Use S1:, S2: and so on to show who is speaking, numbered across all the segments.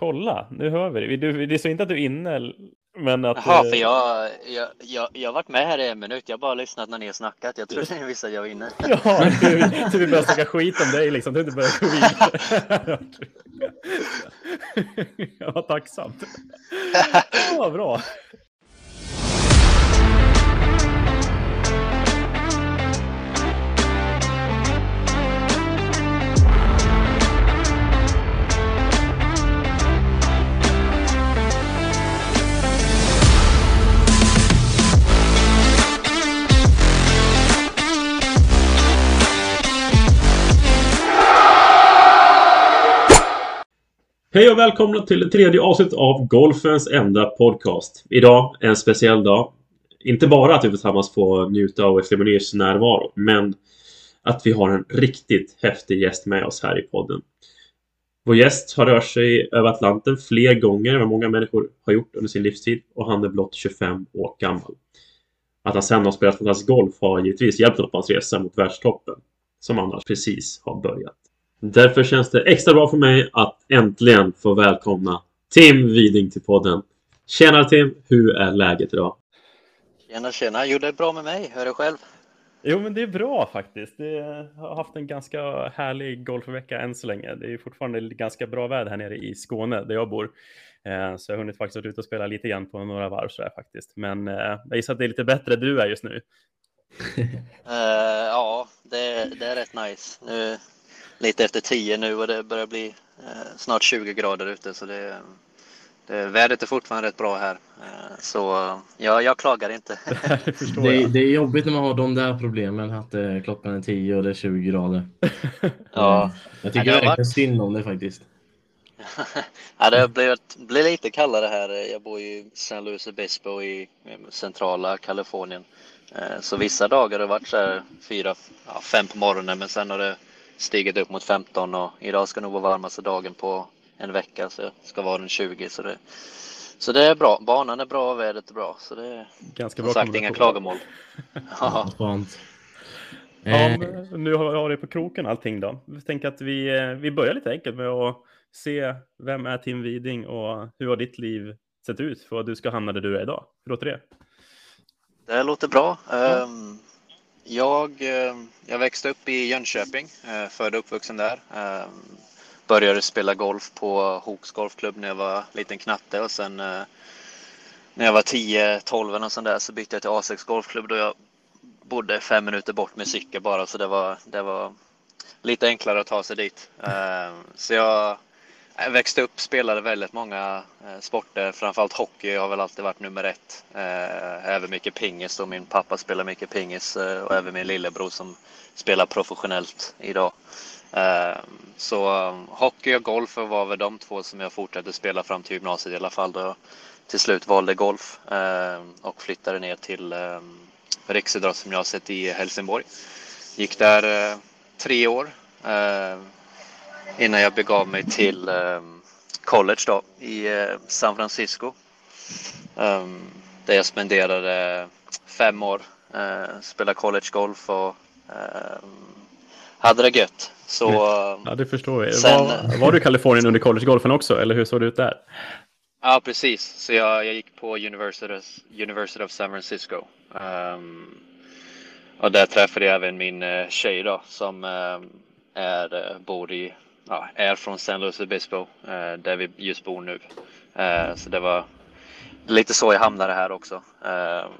S1: Kolla, nu hör vi det. Det är så inte att du är inne, men att...
S2: Jaha, för jag, jag, jag, jag har varit med här i en minut. Jag har bara lyssnat när ni har snackat. Jag trodde ni visste att jag var inne.
S1: Ja, du, du vill börja snacka skit om dig liksom. Du inte börja gå vidare. Ja, tacksamt. Ja, bra.
S3: Hej och välkomna till det tredje avsnittet av Golfens enda podcast. Idag är en speciell dag. Inte bara att vi tillsammans får njuta av Eflemoniers närvaro, men att vi har en riktigt häftig gäst med oss här i podden. Vår gäst har rört sig över Atlanten fler gånger än vad många människor har gjort under sin livstid och han är blott 25 år gammal. Att han sedan har spelat fantastisk golf har givetvis hjälpt honom på hans resa mot världstoppen, som annars precis har börjat. Därför känns det extra bra för mig att äntligen få välkomna Tim Widing till podden. Tjena Tim! Hur är läget idag?
S2: Tjena, tjena! Jo, det är bra med mig. Är det själv?
S1: Jo, men det är bra faktiskt. Det har haft en ganska härlig golfvecka än så länge. Det är fortfarande ganska bra väder här nere i Skåne där jag bor. Eh, så jag har hunnit faktiskt vara ute och spela lite grann på några varv så här faktiskt. Men eh, jag gissar att det är lite bättre du är just nu.
S2: uh, ja, det, det, är rätt nice. Nu lite efter 10 nu och det börjar bli eh, snart 20 grader ute så det, det, vädret är fortfarande rätt bra här. Eh, så ja, jag klagar inte.
S4: det, det, är jobbigt när man har de där problemen att eh, klockan är 10 och det är 20 grader.
S2: ja.
S4: Jag tycker verkligen varit... synd om det faktiskt.
S2: ja, det har blivit, blivit lite kallare här. Jag bor i San Luis Obispo i centrala Kalifornien. Så vissa dagar har det varit så här fyra, ja, fem på morgonen men sen har det stigit upp mot 15 och idag ska nog vara varmaste dagen på en vecka så det ska vara den 20 så det, så det är bra. Banan är bra, vädret är bra så det är Ganska bra sagt inga klagomål.
S1: ja. Ja, eh. nu har jag det på kroken allting då. Jag tänker att vi, eh, vi börjar lite enkelt med att se vem är Tim Widing och hur har ditt liv sett ut för att du ska hamna där du är idag? Hur låter det?
S2: Det låter bra. Um, jag, eh, jag växte upp i Jönköping, eh, född och uppvuxen där. Eh, började spela golf på Hoks golfklubb när jag var liten knatte och sen när jag var 10-12 och sånt där så bytte jag till A6 golfklubb då jag bodde fem minuter bort med cykel bara så det var, det var lite enklare att ta sig dit. Så jag jag växte upp, spelade väldigt många eh, sporter, framförallt hockey har väl alltid varit nummer ett. Eh, även mycket pingis och min pappa spelar mycket pingis eh, och även min lillebror som spelar professionellt idag. Eh, så eh, hockey och golf var väl de två som jag fortsatte spela fram till gymnasiet i alla fall då jag till slut valde golf eh, och flyttade ner till Riksidrottsgymnasiet i Helsingborg. Gick där tre år innan jag begav mig till um, college då i uh, San Francisco. Um, där jag spenderade fem år, uh, spelade college golf och uh, hade det gött. Så,
S1: ja, det förstår jag. Sen, var, var, du i Kalifornien under collegegolfen också, eller hur såg det ut där?
S2: Ja, precis. Så jag, jag gick på University, University of San Francisco. Um, och där träffade jag även min uh, tjej då, som um, är, bor i ja, är från San Luis Obispo eh, där vi just bor nu. Eh, så det var lite så jag hamnade här också. Eh,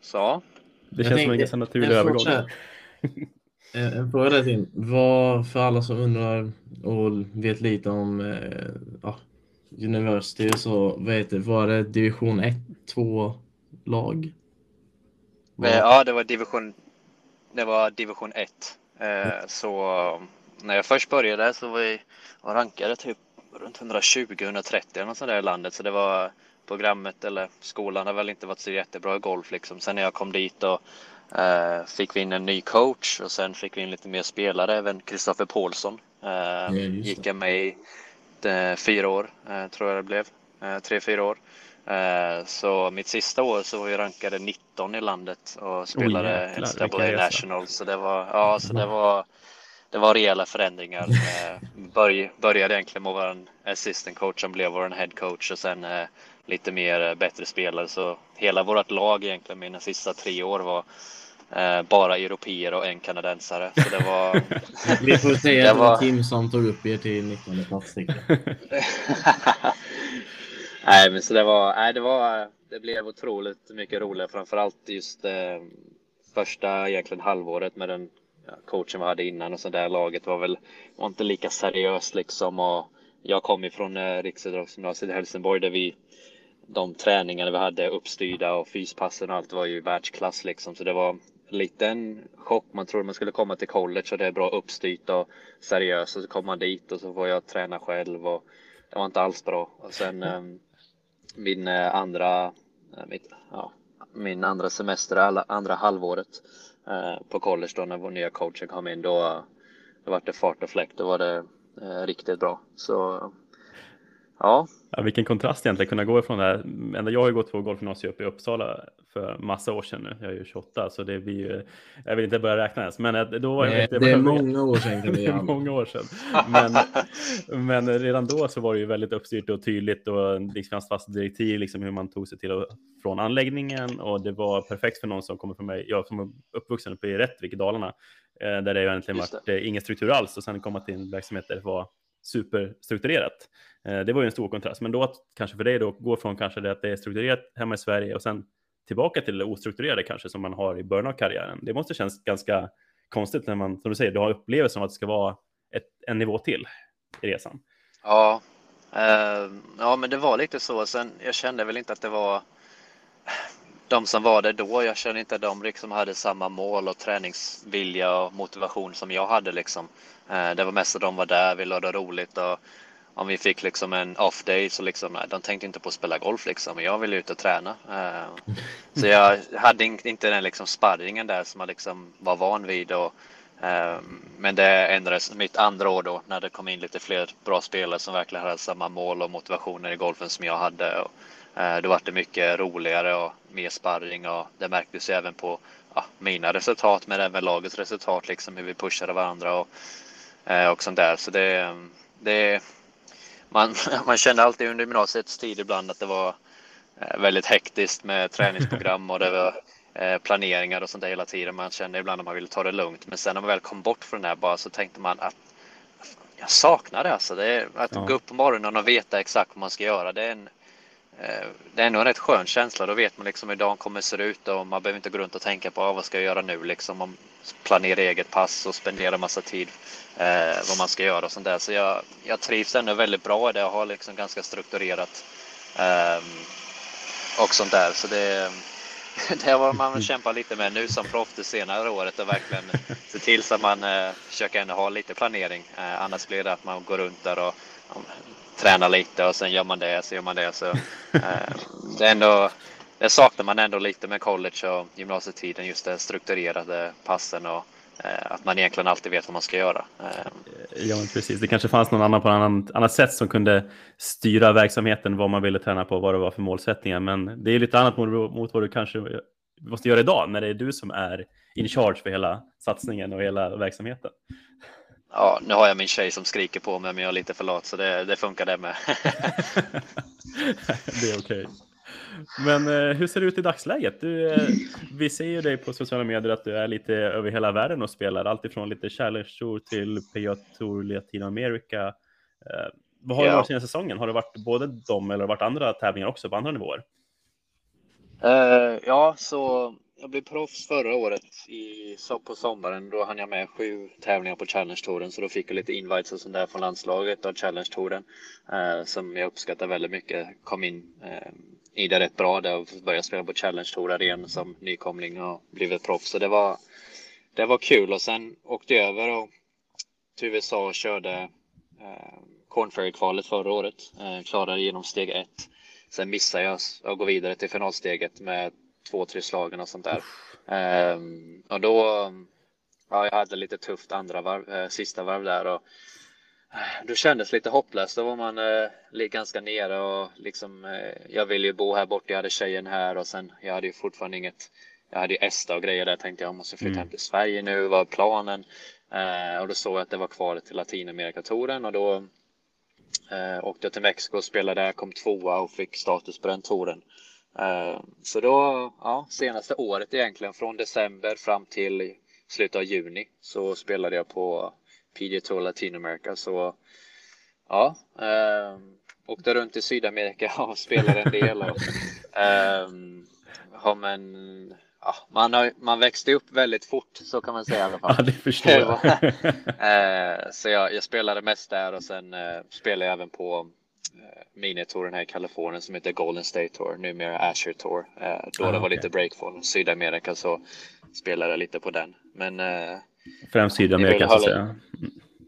S2: så.
S1: Det känns som en ganska naturlig övergång.
S4: En fråga där till. Vad för alla som undrar och vet lite om ja, University så vad heter var det division 1, 2 lag?
S2: Ja, det var division. Det var division 1. Så när jag först började så var jag rankade typ runt 120-130 eller något sånt där i landet. Så det var programmet eller skolan har väl inte varit så jättebra i golf liksom. Sen när jag kom dit och eh, fick vi in en ny coach och sen fick vi in lite mer spelare. Även Kristoffer Paulsson eh, ja, gick jag med i eh, fyra år eh, tror jag det blev. Eh, tre, fyra år. Eh, så mitt sista år så var jag rankade 19 i landet och spelade oh, NCAA National. Så det var, ja, så det var det var rejäla förändringar. Eh, börj, började egentligen med att vara en assistant coach som blev vår head coach och sen eh, lite mer eh, bättre spelare. Så hela vårt lag egentligen mina sista tre år var eh, bara europeer och en kanadensare. Så det var...
S4: Vi får säga att det var Kim som tog upp er till 19 plats.
S2: nej, men så det var, nej, det var, det blev otroligt mycket roligare, framförallt just eh, första egentligen halvåret med den ja, coachen vi hade innan och så där laget var väl var inte lika seriöst liksom och jag kom ifrån eh, Riksidrottsgymnasiet i Helsingborg där vi de träningarna vi hade uppstyrda och fyspassen och allt var ju världsklass liksom så det var lite en chock. Man trodde man skulle komma till college och det är bra uppstyrt och seriöst och så kom man dit och så får jag träna själv och det var inte alls bra. Och sen eh, min andra, eh, mitt, ja, min andra semester, alla, andra halvåret Eh, på college då när vår nya coach kom in då, då var det fart och fläkt. Då var det eh, riktigt bra. Så ja
S1: ja. Vilken kontrast egentligen kunna gå ifrån det här. Ända jag har ju gått på golfgymnasiet uppe i Uppsala för massa år sedan nu. Jag är ju 28 så det blir ju, jag vill inte börja räkna ens. Men eh, då var
S4: Nej, det, det är många år sedan.
S1: det är många år sedan. Men, men redan då så var det ju väldigt uppstyrt och tydligt och liksom fanns fast direktiv liksom hur man tog sig till och från anläggningen och det var perfekt för någon som kommer från mig. Jag som är uppvuxen uppe i Rättvik i Dalarna eh, där det egentligen varit eh, ingen struktur alls och sen komma till en verksamhet där det var superstrukturerat. Eh, det var ju en stor kontrast, men då kanske för dig då gå från kanske det att det är strukturerat hemma i Sverige och sen tillbaka till det ostrukturerade kanske som man har i början av karriären. Det måste kännas ganska konstigt när man, som du säger, du har upplevelsen av att det ska vara ett, en nivå till i resan.
S2: Ja, eh, ja, men det var lite så. Sen jag kände väl inte att det var de som var där då. Jag känner inte att de liksom hade samma mål och träningsvilja och motivation som jag hade liksom. Eh, det var mest att de var där, vi lade roligt och om vi fick liksom en off day så liksom, nej, de tänkte inte på att spela golf liksom. Jag ville ut och träna. Eh, så jag hade inte den liksom sparringen där som jag liksom var van vid. Och, eh, men det ändrades mitt andra år då när det kom in lite fler bra spelare som verkligen hade samma mål och motivationer i golfen som jag hade. Och, då var det mycket roligare och mer sparring och det märktes även på ja, mina resultat men även lagets resultat, liksom hur vi pushade varandra och, och sånt där. Så det, det man, man kände alltid under gymnasiets tid ibland att det var eh, väldigt hektiskt med träningsprogram och det var eh, planeringar och sånt där hela tiden. Man kände ibland att man ville ta det lugnt. Men sen när man väl kom bort från det här bara så tänkte man att jag saknar det alltså. Det är, att ja. gå upp på morgonen och veta exakt vad man ska göra. Det är en, eh, Eh, det är ändå en rätt skön känsla. Då vet man liksom hur dagen kommer se ut och man behöver inte gå runt och tänka på ah, vad ska jag göra nu liksom. Man planerar eget pass och spenderar massa tid eh, vad man ska göra och sånt där. Så jag, jag trivs ändå väldigt bra i det. Jag har liksom ganska strukturerat eh, och sånt där. Så det, det har man kämpat lite med nu som proffs det senare året och verkligen se till så att man eh, försöker ändå ha lite planering. Eh, annars blir det att man går runt där och tränar lite och sen gör man det, så gör man det. Så, eh, det, är ändå, det saknar man ändå lite med college och gymnasietiden, just det strukturerade passen och Eh, att man egentligen alltid vet vad man ska göra. Eh,
S1: ja, men precis. Det kanske fanns någon annan på ett annat sätt som kunde styra verksamheten, vad man ville träna på, vad det var för målsättningar. Men det är lite annat mot, mot vad du kanske måste göra idag, när det är du som är in charge för hela satsningen och hela verksamheten.
S2: Ja, nu har jag min tjej som skriker på mig, men jag är lite för lat, så det, det funkar det med.
S1: det är okej. Okay. Men eh, hur ser det ut i dagsläget? Du, eh, vi ser ju dig på sociala medier att du är lite över hela världen och spelar, alltifrån lite Challenge Tour till PGA Tour Latinamerika. Eh, vad har ja. det varit senaste säsongen? Har det varit både dem eller varit andra tävlingar också på andra nivåer?
S2: Uh, ja, så jag blev proffs förra året i, på sommaren. Då hann jag med sju tävlingar på Challenge-touren så då fick jag lite invites och sånt där från landslaget av Challenge-touren eh, som jag uppskattar väldigt mycket. Kom in eh, i det rätt bra där och började spela på Challenge Tour igen som nykomling och blivit proffs. Så det var, det var kul och sen åkte jag över och till USA och körde eh, Corn Ferry-kvalet förra året. Eh, klarade genom steg ett. Sen missade jag att gå vidare till finalsteget med två, tre slagen och sånt där. Eh, och då, ja, jag hade lite tufft andra varv, eh, sista varv där och då kändes lite hopplöst. Då var man eh, ganska nere och liksom eh, jag ville ju bo här borta. Jag hade tjejen här och sen jag hade ju fortfarande inget. Jag hade ju Esta och grejer där. Tänkte jag måste flytta mm. hem till Sverige nu. Vad är planen? Eh, och då såg jag att det var kvar till Latinamerikatouren och då eh, åkte jag till Mexiko och spelade där, kom tvåa och fick status på den touren. Eh, så då, ja, senaste året egentligen från december fram till slutet av juni så spelade jag på PGA Tour Latinamerika så ja, eh, åkte runt i Sydamerika och spelade en del och eh, har man ja, man, har, man växte upp väldigt fort, så kan man säga i alla fall.
S1: Ja, det förstår jag.
S2: eh, så jag, jag, spelade mest där och sen eh, spelade jag även på minitouren här i Kalifornien som heter Golden State Tour, numera Asher Tour. Eh, då ah, det var okay. lite break från Sydamerika så spelade jag lite på den. Men eh,
S1: Främst Sydamerika så att säga.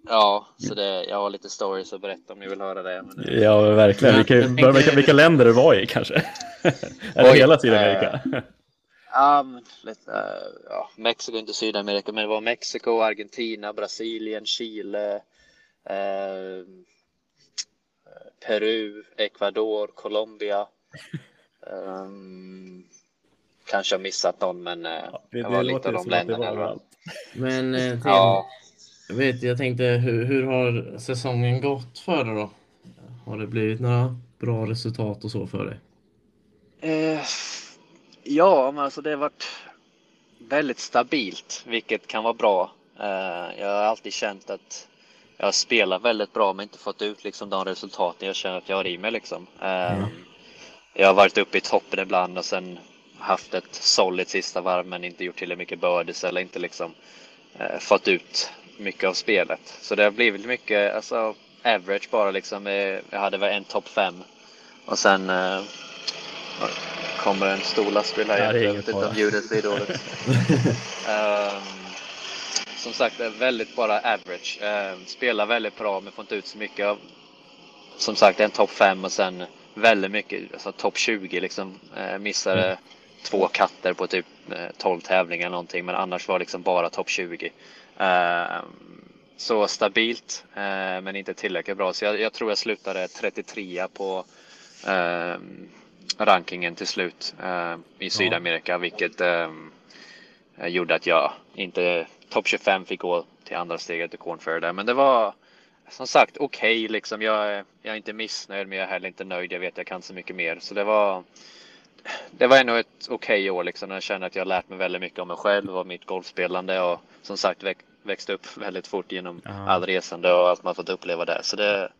S2: Ja, så det, jag har lite stories att berätta om ni vill höra det. Men...
S1: Ja, verkligen. Vilka, vilka, vilka länder du var i kanske? Är det hela Sydamerika?
S2: Ja, men lite, ja, Mexiko inte Sydamerika, men det var Mexiko, Argentina, Brasilien, Chile, eh, Peru, Ecuador, Colombia. Um, kanske har missat någon, men eh, ja, det, det var lite av de länderna.
S4: Men eh, till, ja. jag, vet, jag tänkte, hur, hur har säsongen gått för dig då? Har det blivit några bra resultat och så för dig?
S2: Eh, Ja, men alltså det har varit väldigt stabilt, vilket kan vara bra. Eh, jag har alltid känt att jag har spelat väldigt bra men inte fått ut liksom de resultaten jag känner att jag har i mig liksom. Mm. Jag har varit uppe i toppen ibland och sen haft ett solid sista varv men inte gjort tillräckligt mycket birdies eller inte liksom eh, fått ut mycket av spelet. Så det har blivit mycket, alltså average bara liksom. Jag hade väl en topp fem och sen kommer en stor lastbil här. Jag vet inte om ljudet blir dåligt. um, som sagt, är väldigt bara average. Um, spelar väldigt bra men får inte ut så mycket av. Som sagt, en topp 5 och sen väldigt mycket, alltså topp 20 liksom. Uh, missade mm. två katter på typ uh, 12 tävlingar någonting, men annars var liksom bara topp 20. Uh, så stabilt, uh, men inte tillräckligt bra. Så jag, jag tror jag slutade 33 på rankingen till slut eh, i Sydamerika, vilket eh, gjorde att jag inte topp 25 fick gå till andra steget i Corn där. Men det var som sagt okej okay, liksom. Jag, jag är inte missnöjd, men jag är heller inte nöjd. Jag vet jag kan så mycket mer, så det var. Det var ändå ett okej okay år liksom. Jag känner att jag lärt mig väldigt mycket om mig själv och mitt golfspelande och som sagt växte upp väldigt fort genom Aha. all resande och allt man fått uppleva där. Så det,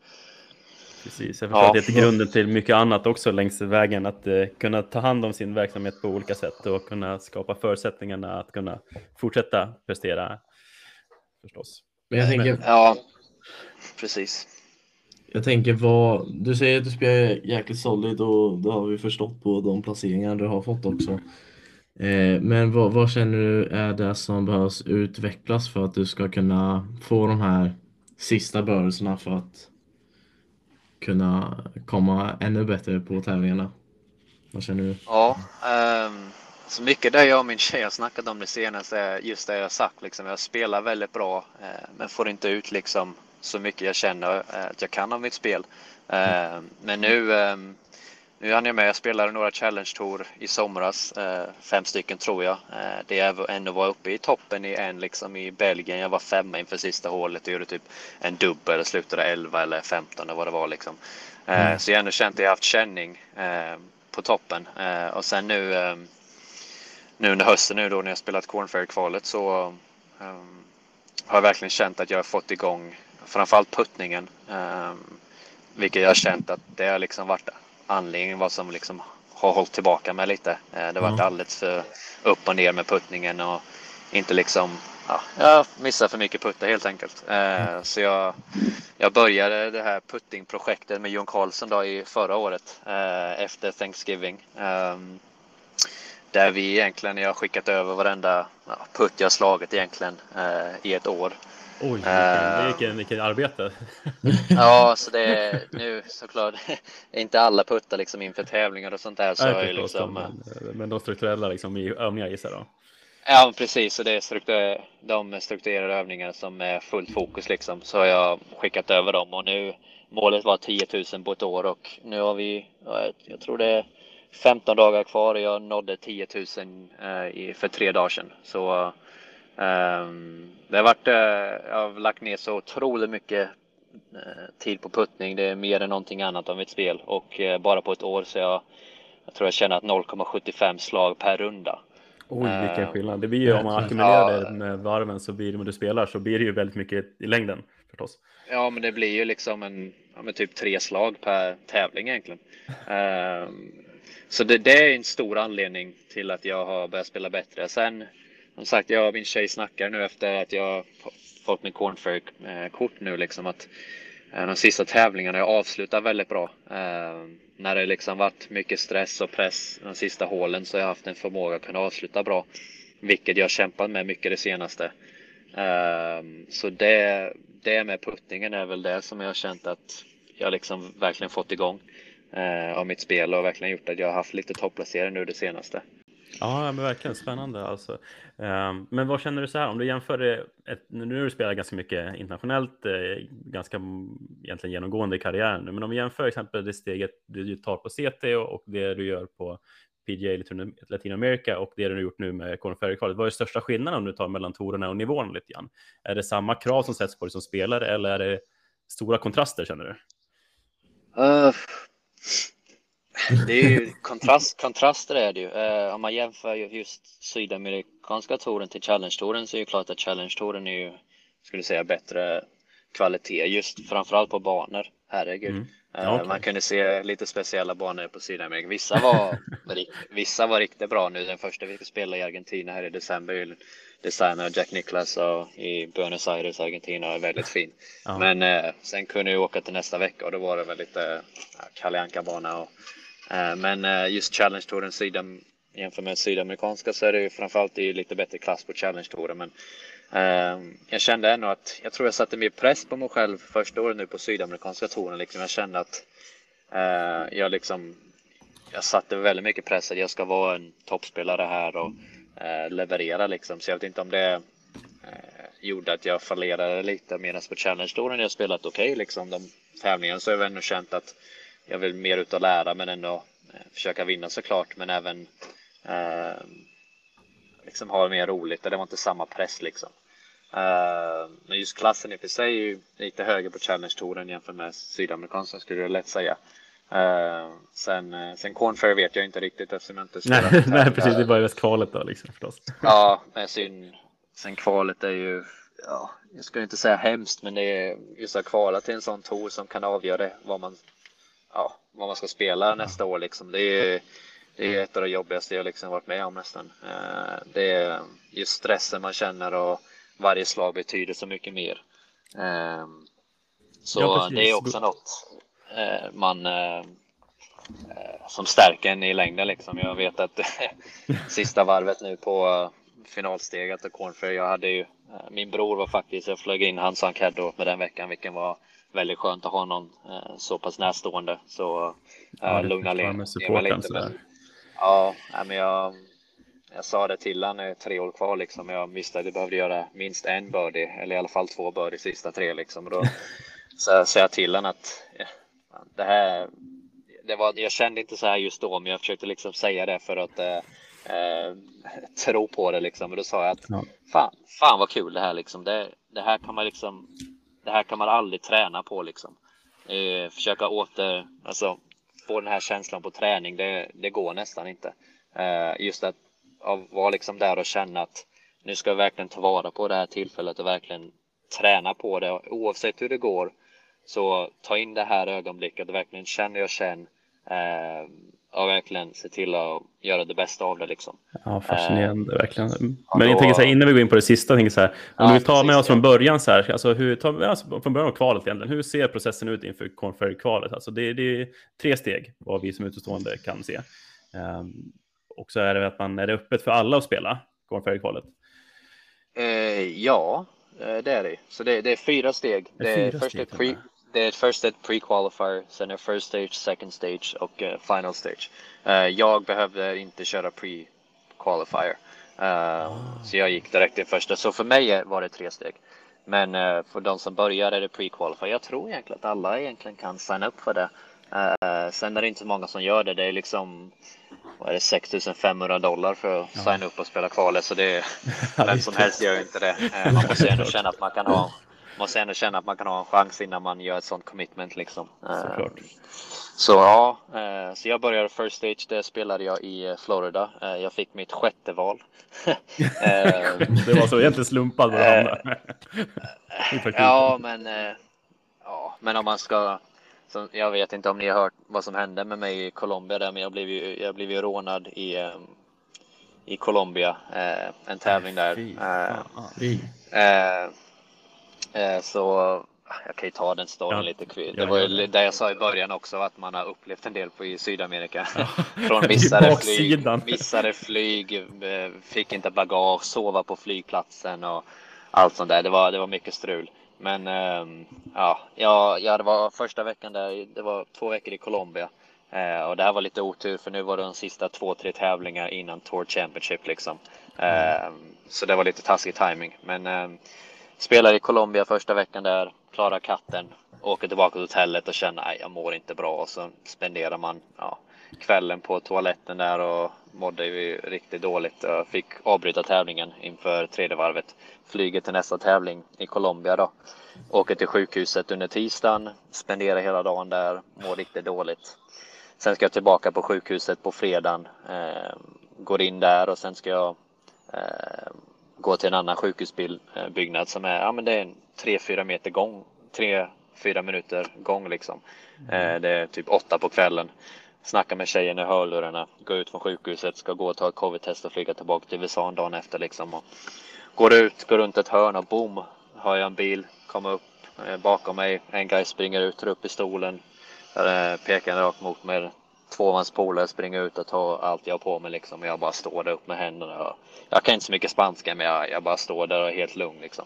S1: Precis, jag förstår ja. att det är grunden till mycket annat också längs vägen, att eh, kunna ta hand om sin verksamhet på olika sätt och kunna skapa förutsättningarna att kunna fortsätta prestera förstås.
S4: Men jag tänker...
S2: Ja, precis.
S4: Jag tänker vad, du säger att du spelar jäkligt solid och det har vi förstått på de placeringar du har fått också. Eh, men vad, vad, känner du är det som behövs utvecklas för att du ska kunna få de här sista börelserna för att kunna komma ännu bättre på tävlingarna? Vad känner du?
S2: Ja, um, så mycket det jag och min tjej har snackat om det senaste är just det jag sagt. Liksom, jag spelar väldigt bra eh, men får inte ut liksom, så mycket jag känner eh, att jag kan av mitt spel. Eh, men nu nu hann jag med, jag spelade några Challenge Tour i somras, eh, fem stycken tror jag. Eh, det jag ändå var uppe i toppen i en liksom i Belgien. Jag var femma inför sista hålet och gjorde typ en dubbel och slutade 11 eller 15 eller vad det var liksom. Eh, mm. Så jag har ändå känt att jag haft känning på toppen. Och sen nu, nu under hösten nu då när jag spelat Corn kvalet så har jag verkligen känt att jag har fått igång framförallt puttningen. vilket jag har känt att det har liksom varit anledningen vad som liksom har hållit tillbaka mig lite. Eh, det har varit alldeles för upp och ner med puttningen och inte liksom Ja, jag missar för mycket putta helt enkelt. Eh, mm. Så jag, jag började det här puttingprojektet med Jon Karlsson då i förra året eh, efter Thanksgiving. Ehm, där vi egentligen, jag har skickat över varenda putt jag slagit egentligen i ett år.
S1: Oj, vilken, uh, vilken, vilken arbete.
S2: ja, så det är nu såklart inte alla puttar liksom inför tävlingar och sånt där. Så
S1: Nej, liksom, men, men de strukturella liksom i övningar gissar jag.
S2: Ja, precis. Och det är struktur, de strukturerade övningar som är fullt fokus liksom. Så har jag skickat över dem och nu målet var 10 000 på ett år och nu har vi, jag tror det är 15 dagar kvar och jag nådde 10 000 eh, för tre dagar sedan. Så det har varit, jag har lagt ner så otroligt mycket uh, tid på puttning. Det är mer än någonting annat av mitt spel och uh, bara på ett år så jag, jag tror jag känner att 0,75 slag per runda.
S1: Oj, vilken skillnad. Det blir ju om man ackumulerar det med varven så blir det, när du spelar så blir det ju väldigt mycket i längden förstås.
S2: Ja, men det blir ju liksom en, ja, typ tre slag per tävling egentligen. um, så det, det, är en stor anledning till att jag har börjat spela bättre. Sen som sagt, jag och min tjej snackar nu efter att jag fått min Cornfair-kort eh, nu liksom att eh, de sista tävlingarna jag avslutar väldigt bra. Eh, när det liksom varit mycket stress och press de sista hålen så har jag haft en förmåga att kunna avsluta bra. Vilket jag kämpat med mycket det senaste. Så det, det med puttningen är väl det som jag har känt att jag liksom verkligen fått igång av mitt spel och verkligen gjort att jag har haft lite topplacering nu det senaste.
S1: Ja, men verkligen spännande alltså. Ehm, men vad känner du så här om du jämför det? nu har du spelat ganska mycket internationellt, eh, ganska mm, egentligen genomgående i karriären men om vi jämför exempel det steget du tar på CT och, och det du gör på PGA Latinamerika och det du har gjort nu med Corn Ferry-kvalet, vad är största skillnaden om du tar mellan torerna och nivån lite grann? Är det samma krav som sätts på dig som spelare eller är det stora kontraster känner du?
S2: Uh, det är ju kontrast, kontraster är det ju. Uh, om man jämför just sydamerikanska touren till Challenge-touren så är det klart att Challenge-touren är ju, skulle säga, bättre kvalitet just framförallt på banor. Herregud. Mm. Ja, okay. Man kunde se lite speciella banor på Sydamerika. Vissa var, vissa var riktigt bra nu. Den första vi fick spela i Argentina här i december designad av Jack Nicklaus i Buenos Aires, Argentina, är väldigt fin. Ja. Men eh, sen kunde jag åka till nästa vecka och då var det väl lite ja, Kalle Anka-bana. Och, eh, Eh, men eh, just Challenge-touren Sydam, jämfört med sydamerikanska så är det ju framförallt i lite bättre klass på Challenge-touren. Men ehm, jag kände ändå att jag tror jag satte mer press på mig själv första året nu på sydamerikanska touren. Liksom. Jag kände att eh, jag liksom jag satte väldigt mycket press att jag ska vara en toppspelare här och leverera liksom. Så jag vet inte om det gjorde att jag fallerade lite. Medan på Challenge-touren jag spelat okej okay, liksom. De tävlingarna så har jag ändå känt att jag vill mer ut och lära men ändå eh, försöka vinna såklart. Men även eh, liksom ha mer roligt. Det var inte samma press liksom. Uh, men just klassen i och för sig är ju lite högre på Challenge-touren jämfört med sydamerikanska skulle jag lätt säga. Uh, sen, uh, sen Cornfair vet jag inte riktigt eftersom jag inte
S1: Nej, nej precis, det var ju mest kvalet då liksom förstås.
S2: Ja, men sen, sen kvalet är ju, ja, jag ska inte säga hemskt, men det är just att kvala till en sån tour som kan avgöra vad man, ja, vad man ska spela nästa år liksom. Det är, det är ett av de jobbigaste jag liksom varit med om nästan. Uh, det är just stressen man känner och varje slag betyder så mycket mer. Så ja, det är också något Eh, man eh, eh, som stärker en i längden liksom. Jag vet att sista varvet nu på finalsteget och Cornfair, jag hade ju min bror var faktiskt, jag flög in hans enkät med den veckan, vilken var väldigt skönt att ha någon så pass närstående. Så ja, lugna ner mig lite. Men, ja, men jag, jag sa det till honom tre år kvar liksom. Jag visste att jag behövde göra minst en birdie eller i alla fall två birdie sista tre liksom. Och då sa jag till honom att det här, det var, jag kände inte så här just då, men jag försökte liksom säga det för att eh, eh, tro på det liksom. Och då sa jag att ja. fan, fan vad kul det här liksom. Det, det här kan man liksom, det här kan man aldrig träna på liksom. Eh, försöka åter, alltså få den här känslan på träning, det, det går nästan inte. Eh, just att, att vara liksom där och känna att nu ska jag verkligen ta vara på det här tillfället och verkligen träna på det oavsett hur det går så ta in det här ögonblicket och verkligen känn och känn eh, och verkligen se till att göra det bästa av det liksom.
S1: Ja, fascinerande, eh, verkligen. Men jag tänker så här, innan vi går in på det sista, tänker så här, om ja, du vill ta med oss från början så här, alltså, hur, ta, alltså, från början av kvalet egentligen, hur ser processen ut inför Cornferry-kvalet? Alltså, det, det, är tre steg, vad vi som utestående kan se. Um, och så är det att man är det öppet för alla att spela Cornferry-kvalet.
S2: Eh, ja, eh, det är det. Så det, det är fyra steg. Det är, fyra först steg, pre, det är först ett pre-qualifier, sen är first stage, second stage och uh, final stage. Uh, jag behövde inte köra pre-qualifier. Uh. Så jag gick direkt till första. Så för mig var det tre steg. Men för de som börjar är det pre-qualifier. Jag tror egentligen att alla egentligen kan signa upp för det. Sen är det inte så många som gör det. Det är liksom vad är det, 6500 dollar för att
S1: Ja.
S2: signa upp och spela kvalet. Så det är, vem som helst gör inte det. Man måste ändå känna att man kan ha måste ändå känna att man kan ha en chans innan man gör ett sånt commitment liksom. Eh,
S1: Såklart.
S2: så ja, eh, så jag började first stage. Det spelade jag i eh, Florida. Eh, jag fick mitt sjätte val. Eh,
S1: Det var så egentligen slumpad vad praktiken.
S2: Ja, men, eh, ja, men om man ska. Så jag vet inte om ni har hört vad som hände med mig i Colombia där, men jag blev ju, jag blev ju rånad i, eh, i Colombia. Eh, en tävling där. Eh,
S1: fan.
S4: Fy.
S2: eh, eh, så jag kan ju ta den storyn
S1: Ja,
S2: lite
S1: ja,
S2: Det var ju
S1: ja.
S2: det jag sa i början också, att man har upplevt en del på i Sydamerika. Från
S1: Det är
S2: missade flyg, missade flyg, eh, fick inte bagage, sova på flygplatsen och allt sånt där. Det var, det var mycket strul. Men ehm, ja, ja, det var första veckan där. Det var två veckor i Colombia. Eh, och det här var lite otur för nu var det de sista två, tre tävlingar innan Tour Championship liksom. Ehm, så det var lite taskig timing. Men ehm, Spelar i Colombia första veckan där, klarar katten, åker tillbaka till hotellet och känner att jag mår inte bra och så spenderar man ja, kvällen på toaletten där och mådde ju riktigt dåligt. Jag fick avbryta tävlingen inför tredje varvet. Flyger till nästa tävling i Colombia då. Åker till sjukhuset under tisdagen, spenderar hela dagen där, mår riktigt dåligt. Sen ska jag tillbaka på sjukhuset på fredagen, eh, går in där och sen ska jag eh, gå till en annan sjukhusbyggnad som är, ja men det är en 3-4 meter gång, 3-4 minuter gång liksom. Eh, det är typ åtta på kvällen. Snacka med tjejen i hörlurarna, gå ut från sjukhuset, ska gå och ta ett covid-test och flyga tillbaka till USA dagen efter liksom. Och går ut, går runt ett hörn och boom, har jag en bil, kommer upp eh, bakom mig, en guy springer ut, tar upp pistolen, eh, pekar rakt mot mig. Två av hans polare springer ut och tar allt jag har på mig liksom. Jag bara står där upp med händerna. Och jag kan inte så mycket spanska men jag, jag bara står där och är helt lugn liksom.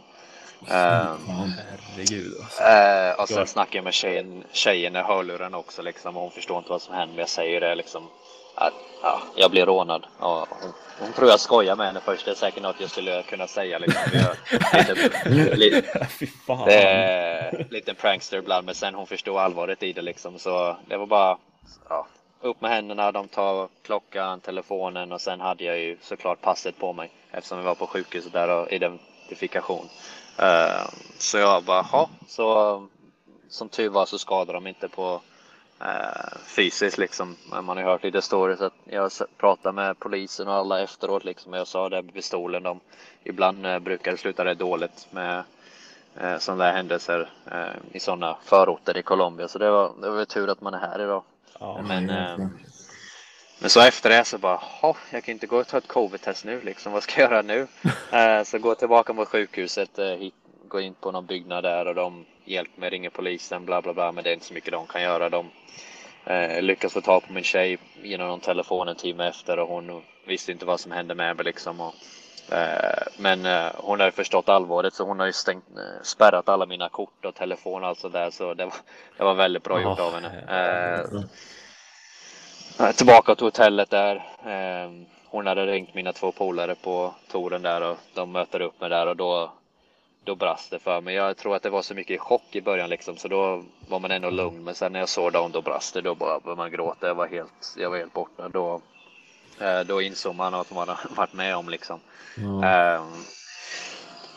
S2: Ehm,
S1: Herregud. Alltså.
S2: Eh, och sen snackar jag med tjejen, tjejen i hörluren också liksom. och Hon förstår inte vad som händer. Men jag säger det liksom. Att ja, jag blir rånad. Och hon, hon tror jag skojar med henne först. Det är säkert något jag skulle kunna säga liksom. Lite,
S1: fan.
S2: det är lite prankster ibland. Men sen hon förstår allvaret i det liksom. Så det var bara ja, upp med händerna. De tar klockan, telefonen och sen hade jag ju såklart passet på mig. Eftersom vi var på sjukhuset där och identifikation. Uh, så jag bara, ja, så som tur var så skadade de inte på uh, fysiskt liksom. Men Man har ju hört lite stories att jag pratade med polisen och alla efteråt liksom. Och jag sa det med pistolen. De, ibland uh, brukar det sluta rätt dåligt med sådana där händelser i sådana förorter i Colombia. Så det var, det var tur att man är här idag.
S1: Ja.
S2: Men, eh, men så efter det så bara, "Ha, jag kan inte gå och ta ett covid-test nu liksom, vad ska jag göra nu? Eh, så gå tillbaka mot sjukhuset, eh, hit, gå in på någon byggnad där och de hjälper mig, ringer polisen, bla bla bla, men det är inte så mycket de kan göra. De eh, lyckas få tag på min tjej genom någon telefon en timme efter och hon visste inte vad som hände med mig liksom. Och, men eh, hon har ju förstått allvaret så hon har ju stängt, eh, spärrat alla mina kort och telefon och allt sådär så det var, det var väldigt bra gjort
S1: Ja,
S2: av henne. Eh, Eh, Tillbaka till hotellet där. Eh, Hon hade ringt mina två polare på touren där och de möter upp mig där och då då brast det för mig. Jag tror att det var så mycket chock i början liksom så då var man ändå lugn. Men sen när jag såg dem då brast det. Då bara började man gråta. Jag var helt, jag var helt borta. Då, eh, då insåg man att man hade varit med om liksom.
S4: Ja.
S2: Ehm,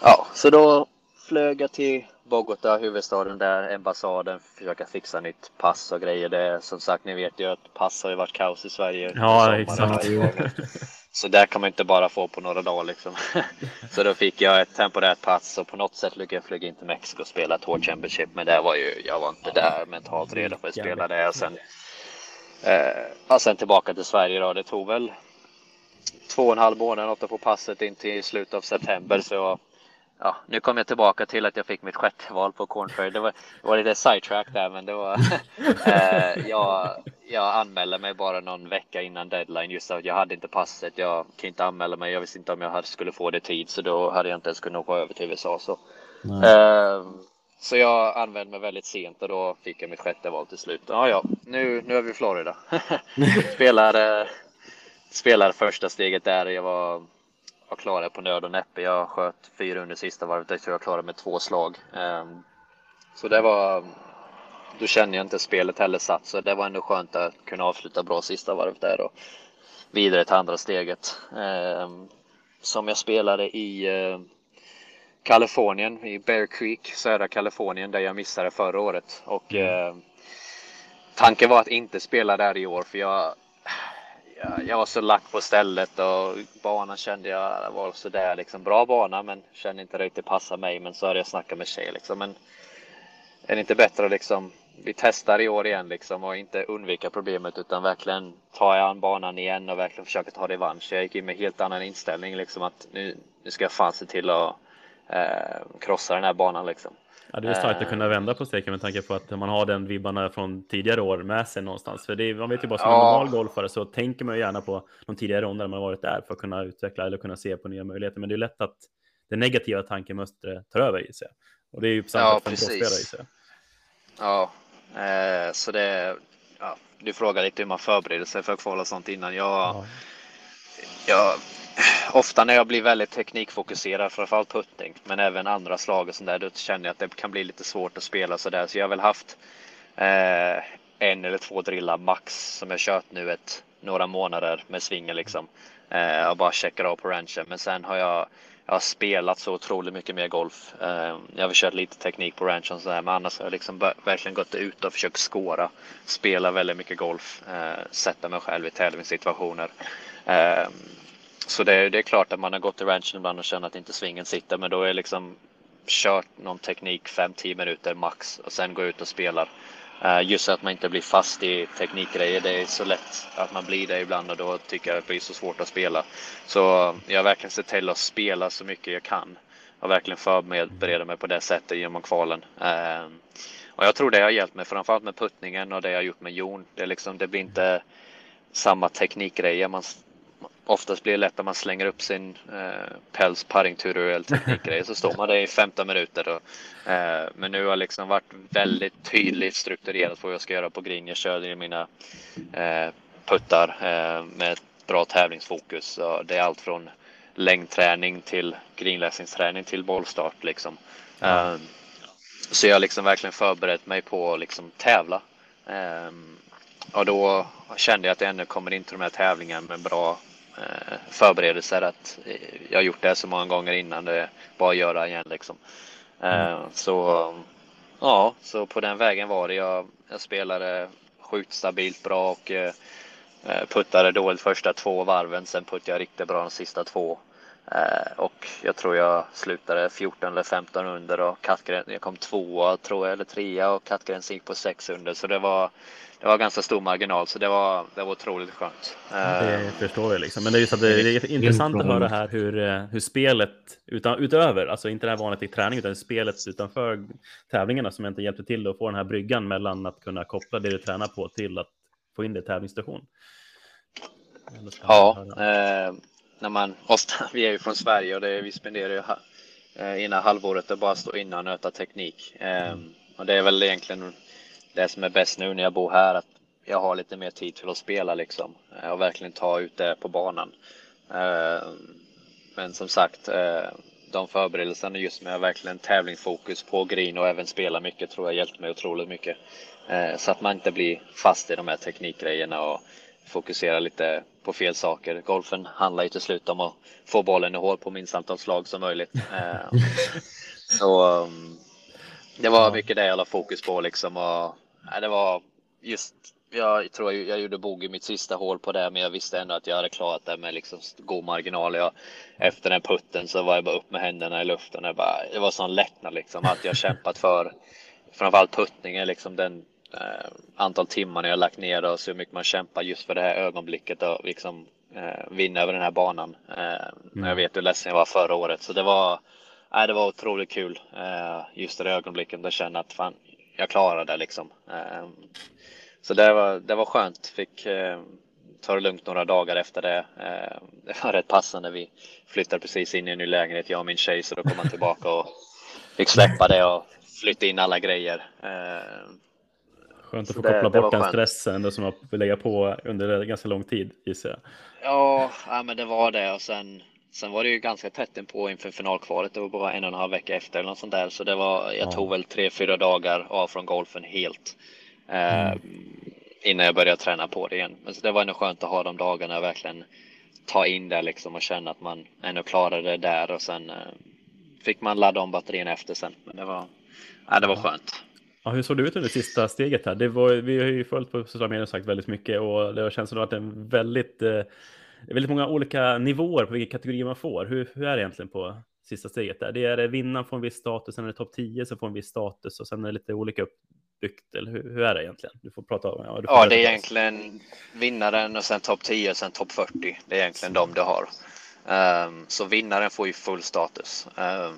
S2: ja, så då flög jag till Bogota, huvudstaden där, ambassaden, försöka fixa nytt pass och grejer. Det som sagt, ni vet ju att pass har ju varit kaos i Sverige.
S1: Ja, exakt.
S2: Så där kan man inte bara få på några dagar liksom. Så då fick jag ett temporärt pass och på något sätt lyckades jag flyga in till Mexiko och spela Tour Championship. Men det var ju, jag var inte där mentalt redo för att spela det. Och sen, eh, sen tillbaka till Sverige då. Det tog väl två och en halv månad att få passet in till slutet av september. Så ja, nu kom jag tillbaka till att jag fick mitt sjätte val på Corn Ferry. Det var, det var lite sidetrack där, men det var eh, jag, jag anmälde mig bara någon vecka innan deadline just att jag hade inte passet. Jag kan inte anmäla mig. Jag visste inte om jag skulle få det tid, så då hade jag inte ens kunnat åka över till USA. Så, eh, så jag använde mig väldigt sent och då fick jag mitt sjätte val till slut. Ja, ja, nu, nu är vi i Florida. spelade, spelade eh, första steget där. Jag var var klar på nöd och näppe. Jag sköt fyra under sista varvet. Jag tror jag klarade med två slag. Ehm, så det var då kände jag inte spelet heller satt. Så det var ändå skönt att kunna avsluta bra sista varvet där och vidare till andra steget. Ehm, som jag spelade i eh, Kalifornien, i Bear Creek, södra Kalifornien, där jag missade förra året. Och mm. eh, tanken var att inte spela där i år, för jag, jag, jag var så lack på stället och banan kände jag var sådär liksom bra bana, men kände inte riktigt passa mig. Men så hade jag snackat med tjej liksom. Men är det inte bättre att liksom vi testar i år igen liksom och inte undvika problemet utan verkligen ta an banan igen och verkligen försöka ta revansch. Jag gick in med helt annan inställning liksom att nu, nu ska jag fan se till att eh, krossa den här banan liksom.
S1: Ja, det är starkt att kunna eh. vända på steken med tanke på att man har den vibbarna från tidigare år med sig någonstans. För det är, man vet ju bara som ja. en normal golfare så tänker man ju gärna på de tidigare ronder man varit där för att kunna utveckla eller kunna se på nya möjligheter. Men det är lätt att det negativa tankemönstret tar över i sig. Och det är ju på samma ja, sätt för en proffsspelare i sig.
S2: Ja, eh, så det, ja, du frågar lite hur man förbereder sig för att kvala sånt innan. Jag, ja. jag, ofta när jag blir väldigt teknikfokuserad, framförallt putting, men även andra slag och sånt där, då känner jag att det kan bli lite svårt att spela så där. Så jag har väl haft eh, en eller två drillar max som jag kört nu ett, några månader med svingen liksom. Eh, och bara checkar av på ranchen. Men sen har jag jag har spelat så otroligt mycket mer golf. Eh, jag har kört lite teknik på ranchen sådär, men annars har jag liksom verkligen gått ut och försökt skåra. Spela väldigt mycket golf, eh, sätta mig själv i tävlingssituationer. Eh, så det är, det är klart att man har gått till ranchen ibland och känner att inte svingen sitter, men då är liksom kört någon teknik 5-10 minuter max och sen gå ut och spelar. Eh, just så att man inte blir fast i teknikgrejer. Det är så lätt att man blir det ibland och då tycker jag att det blir så svårt att spela. Så jag har verkligen sett till att spela så mycket jag kan och verkligen förbereda mig på det sättet genom kvalen. Eh, och jag tror det har hjälpt mig framförallt med puttningen och det jag gjort med Jon. Det, liksom, det blir inte samma teknikgrejer. Man oftast blir det lätt att man slänger upp sin eh, päls paringtutorial teknikgrej så står man där i 15 minuter. Och, eh, men nu har liksom varit väldigt tydligt strukturerat vad jag ska göra på green. Jag körde i mina eh, puttar eh, med ett bra tävlingsfokus. Och det är allt från längdträning till greenläsningsträning till bollstart liksom. Mm. så jag har liksom verkligen förberett mig på att liksom tävla. Eh, och då kände jag att jag ännu kommer in till de här tävlingarna med bra förberedelser att eh, jag har gjort det så många gånger innan det är bara att göra igen liksom. Eh, mm. Så ja, så på den vägen var det. Jag, jag spelade sjukt stabilt bra och puttade dåligt första två varven. Sen puttade jag riktigt bra de sista två. Och jag tror jag slutade 14 eller 15 under och kattgränsen, jag kom tvåa tror jag eller trea och kattgränsen gick på 6 under. Så det var det var ganska stor marginal så det var, det var otroligt skönt.
S1: Det eh, förstår jag liksom. Men det är, just att det är intressant att höra här hur, eh, hur spelet utan, utöver, alltså inte det här vanligt i träning utan spelet utanför tävlingarna som inte hjälpte till att få den här bryggan mellan att kunna koppla det du tränar på till att få in det i tävlingsstation.
S2: Ja, eh, när man ofta, vi är ju från Sverige och det, vi spenderar ju eh, ena halvåret att bara stå innan och nöta teknik. Eh, och det är väl egentligen det som är bäst nu när jag bor här, att jag har lite mer tid till att spela liksom eh, och verkligen ta ut det på banan. Eh, men som sagt, eh, de förberedelserna just med verkligen tävlingsfokus på green och även spela mycket tror jag hjälpt mig otroligt mycket. Så att man inte blir fast i de här teknikgrejerna och fokuserar lite på fel saker. Golfen handlar ju till slut om att få bollen i hål på minst antal slag som möjligt. Så ehm, det var mycket det jag la fokus på liksom och Nej, det var just, jag tror jag, jag gjorde bogey mitt sista hål på det, men jag visste ändå att jag hade klarat det med liksom god marginal. Jag, efter den putten så var jag bara upp med händerna i luften. Jag bara, det var sån lättnad liksom, att jag kämpat för framförallt puttningen, liksom den eh, antal timmar jag lagt ner och så mycket man kämpar just för det här ögonblicket och liksom eh, vinna över den här banan. Eh, mm. Jag vet hur ledsen jag var förra året, så det var, nej, det var otroligt kul eh, just det ögonblicket att känna att fan, jag klarade det liksom. Ehm, så det var, det var skönt. Fick ehm, ta det lugnt några dagar efter det. Ehm, det var rätt passande. Vi flyttade precis in i en ny lägenhet, jag och min tjej, så då kom man tillbaka och fick släppa det och flytta in alla grejer.
S1: Skönt att få koppla det, bort den stressen som har legat på under ganska lång tid gissar jag.
S2: Ja, ja, men det var det och sen sen var det ju ganska tätt på inför finalkvalet. Det var bara en och en halv vecka efter eller något sånt där. Så det var, jag
S1: Ja.
S2: tog väl tre, fyra dagar av från golfen helt. Eh,
S1: Mm.
S2: Innan jag började träna på det igen. Men så det var ändå skönt att ha de dagarna och verkligen ta in det liksom och känna att man ändå klarade det där och sen eh, fick man ladda om batterierna efter sen. Men det var, ja, det var skönt.
S1: Ja, hur såg det ut under sista steget här? Det var, vi har ju följt på sociala medier och sagt väldigt mycket och det känns som att det är väldigt, eh, det är väldigt många olika nivåer på vilka kategorier man får. Hur, hur är det egentligen på sista steget där? Det är vinnaren får en viss status, sen är det topp 10 som får en viss status och sen är det lite olika uppbyggt. Eller hur, hur är det egentligen? Du får prata om ja,
S2: Ja, det är egentligen vinnaren och sen topp 10 och sen topp 40. Det är egentligen de du har. Ehm, så vinnaren får ju full status. Ehm,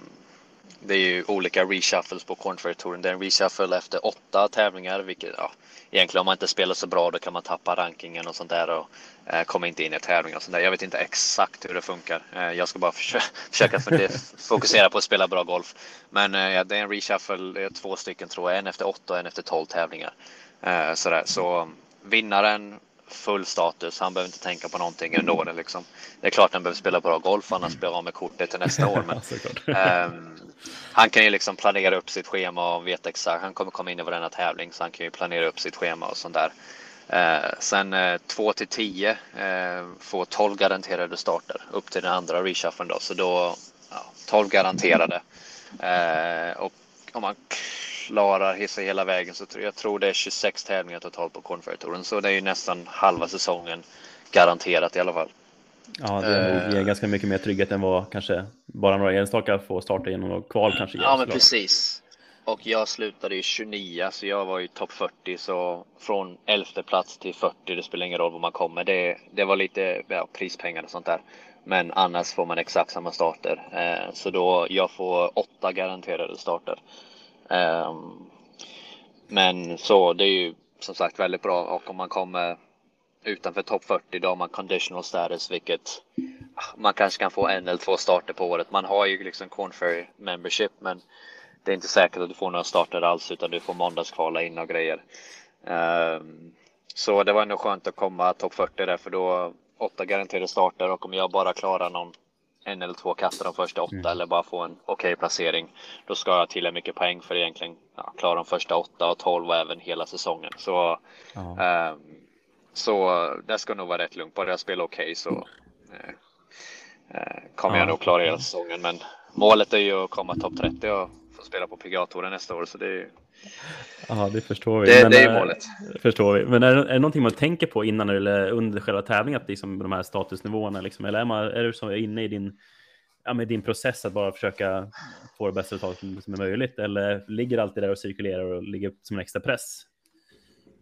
S2: det är ju olika reshuffles på Corn Ferry-touren. Det är en reshuffle efter åtta tävlingar, vilket ja, egentligen om man inte spelar så bra då kan man tappa rankingen och sånt där och eh, komma inte in i tävlingar och sånt där. Jag vet inte exakt hur det funkar. Eh, jag ska bara försöka, försöka för fokusera på att spela bra golf. Men eh, det är en reshuffle, det är två stycken tror jag, en efter åtta och en efter tolv tävlingar. Eh, sådär. Så vinnaren full status. Han behöver inte tänka på någonting ändå. Det, liksom. det är klart han behöver spela bra golf, annars blir han av med kortet till nästa år. Men, ehm, han kan ju liksom planera upp sitt schema och veta exakt. Han kommer komma in i varenda tävling så han kan ju planera upp sitt schema och sånt där. Eh, sen eh, 2 till 10 eh, får 12 garanterade starter upp till den andra reshufflen då. Så då ja, 12 garanterade. Eh, och om man klarar sig hela vägen så jag tror det är 26 tävlingar totalt på Corn Ferry-touren. Så det är ju nästan halva säsongen garanterat i alla fall.
S1: Ja, det är nog
S2: Eh.
S1: ger ganska mycket mer trygghet än vad kanske bara några enstaka får starta genom något kval kanske ger.
S2: Ja, men precis. Och jag slutade ju 29, så jag var ju topp 40, så från 11 plats till 40, det spelar ingen roll var man kommer. Det, det var lite ja, prispengar och sånt där. Men annars får man exakt samma starter. Eh, så då, jag får åtta garanterade starter. Ehm, men så det är ju som sagt väldigt bra och om man kommer utanför topp 40 då har man conditional status vilket ah, man kanske kan få en eller två starter på året. Man har ju liksom Corn Ferry membership men det är inte säkert att du får några starter alls utan du får måndagskvala in och grejer. Ehm, så det var ändå skönt att komma topp 40 där för då åtta garanterade starter och om jag bara klarar någon en eller två kastar de första åtta
S1: Mm.
S2: eller bara få en okej placering. Då ska jag till mycket poäng för egentligen ja, klara de första åtta och tolv och även hela säsongen. Så,
S1: Ja.
S2: ehm, så det ska nog vara rätt lugnt. Bara jag spelar okej så eh, eh, kommer
S1: Ja.
S2: jag nog klara hela säsongen. Men målet är ju att komma topp 30 och få spela på PGA-touren nästa år. Så det är
S1: Ja, det förstår vi.
S2: det, det är ju
S1: eh,
S2: målet.
S1: Förstår vi. Men är är det någonting man tänker på innan eller under själva tävlingen, att liksom de här statusnivåerna, liksom, eller är, man, är du som är inne i din, ja, med din process att bara försöka få det bästa resultatet som är möjligt, eller ligger det där och cirkulerar och ligger som en extra press?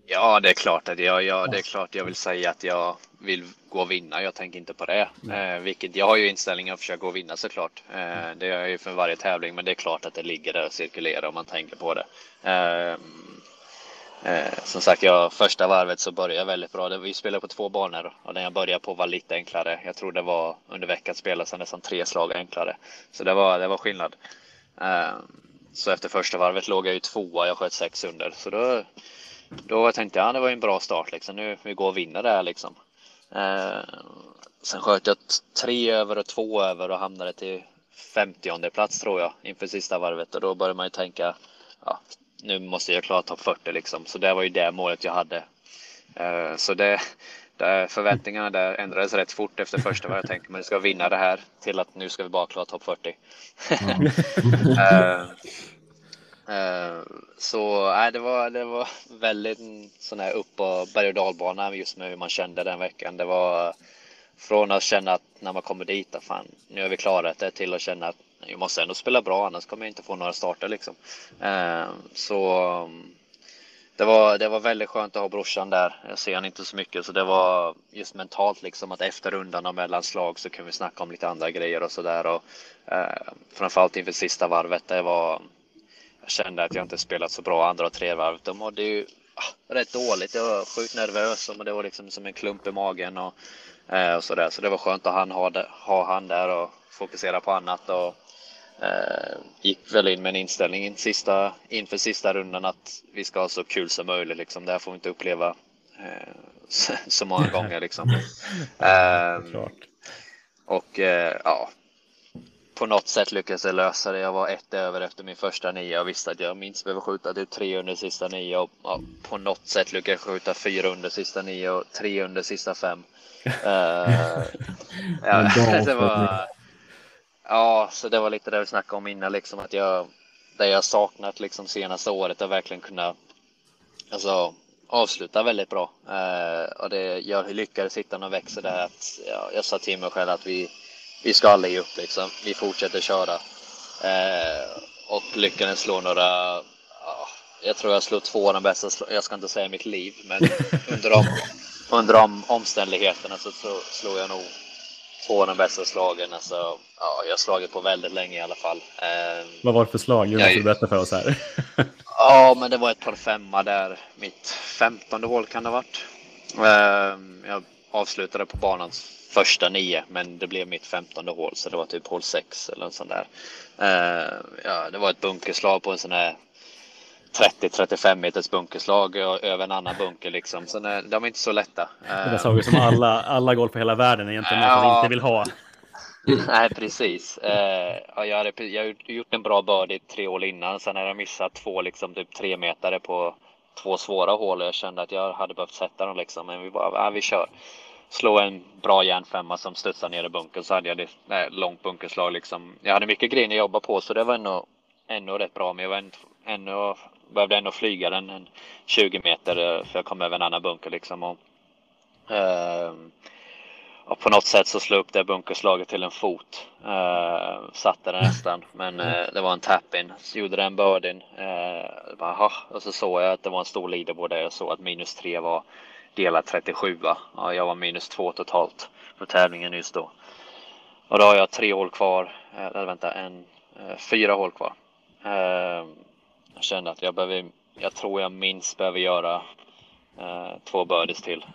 S2: Ja, det är klart att jag, jag, det är klart jag vill säga att jag vill gå och vinna. Jag tänker inte på det. Eh, vilket jag har ju inställningen att försöka gå och vinna såklart. Eh, det gör jag ju för varje tävling, men det är klart att det ligger där och cirkulerar om man tänker på det. Eh, eh, som sagt, jag, första varvet så började jag väldigt bra. Vi spelade på två banor och den jag började på var lite enklare. Jag tror det var under veckan spelades den nästan tre slag enklare. Så det var, det var skillnad. Eh, så efter första varvet låg jag ju tvåa, jag sköt sex under. Så då, då tänkte jag, ja, det var en bra start liksom. Nu vi går och vinner det här liksom. Eh, sen sköt jag tre över och två över och hamnade till 50 plats tror jag inför sista varvet och då började man ju tänka, ja, nu måste jag klara topp 40 liksom. Så det var ju det målet jag hade. Eh, så det, det, förväntningarna där ändrades rätt fort efter första varvet. Jag tänkte man ska vinna det här till att nu ska vi bara klara topp 40. Eh, eh, Eh, så nej, det, var, det var väldigt sån här upp och berg och dalbana just med hur man kände den veckan. Det var från att känna att när man kommer dit, att fan, nu har vi klarat det, till att känna att jag måste ändå spela bra, annars kommer jag inte få några starter liksom. Eh, så det var, det var väldigt skönt att ha brorsan där. Jag ser han inte så mycket, så det var just mentalt liksom att efter rundan och mellanslag så kunde vi snacka om lite andra grejer och sådär. Och eh, framförallt inför sista varvet, det var jag kände att jag inte spelat så bra andra och tredje varvet. De mådde ju ah, rätt dåligt. Jag var sjukt nervös och det var liksom som en klump i magen och, eh, och sådär. Så det var skönt att han ha, det- ha han där och fokusera på annat. Och, eh, gick väl in med en inställning in sista, inför sista rundan att vi ska ha så kul som möjligt. Liksom. Det här får vi inte uppleva eh, så, så många gånger. Liksom. Ehm. Och eh, ja, på något sätt lyckades jag lösa det. Jag var ett över efter min första nio. Jag visste att jag minst behöver skjuta typ tre under sista nio och ja, på något sätt lyckades jag skjuta fyra under sista nio och tre under sista fem. uh, ja, det var, ja, så det var lite det vi snackade om innan, liksom att jag det jag saknat liksom senaste året är verkligen kunna alltså, avsluta väldigt bra. Uh, och det, jag lyckades hitta någon växel där att ja, jag sa till mig själv att vi vi ska aldrig ge upp liksom. Vi fortsätter köra. Eh, och lyckades slå några, ja, jag tror jag slog två av de bästa, jag ska inte säga mitt liv, men under de, under de omständigheterna så, så slog jag nog två av de bästa slagen. Alltså, ja, jag har slagit på väldigt länge i alla fall. Eh,
S1: Vad var det för slag? Du måste berätta för oss här.
S2: ja, men det var ett par femma där. Mitt femtonde hål kan det ha varit. Eh, jag avslutade på banans första nio, men det blev mitt femtonde hål så det var typ hål sex eller en sån där. Uh, ja, det var ett bunkerslag på en sån här 30-35 meters bunkerslag över en annan bunker liksom. Så nej, de är inte så lätta.
S1: Det där saker som alla, alla golf i hela världen egentligen uh, inte vill ha.
S2: Nej, precis. Uh, jag, hade, jag har gjort en bra birdie tre år innan. Sen hade jag missat två, liksom typ tre meter på två svåra hål. och Jag kände att jag hade behövt sätta dem liksom. Men vi bara, ja, vi kör slå en bra järnfemma som studsar ner i bunkern så hade jag det nej, långt bunkerslag liksom. Jag hade mycket grejer att jobba på så det var ändå, ändå rätt bra men jag var ändå, ändå, behövde ändå flyga den en 20 meter eh, för jag kom över en annan bunker liksom. Och, eh, och på något sätt så slog upp det bunkerslaget till en fot. Uh, satte den nästan, men uh, det var en tap-in. Så gjorde den birdien. Uh, bara, och så såg jag att det var en stor leaderboard där jag såg att minus tre var delad 37. Ja, jag var minus två totalt på tävlingen just då. Och då har jag tre hål kvar, eller vänta, en, eh, fyra hål kvar. Eh, jag kände att jag behöver, jag tror jag minst behöver göra eh, två birdies till.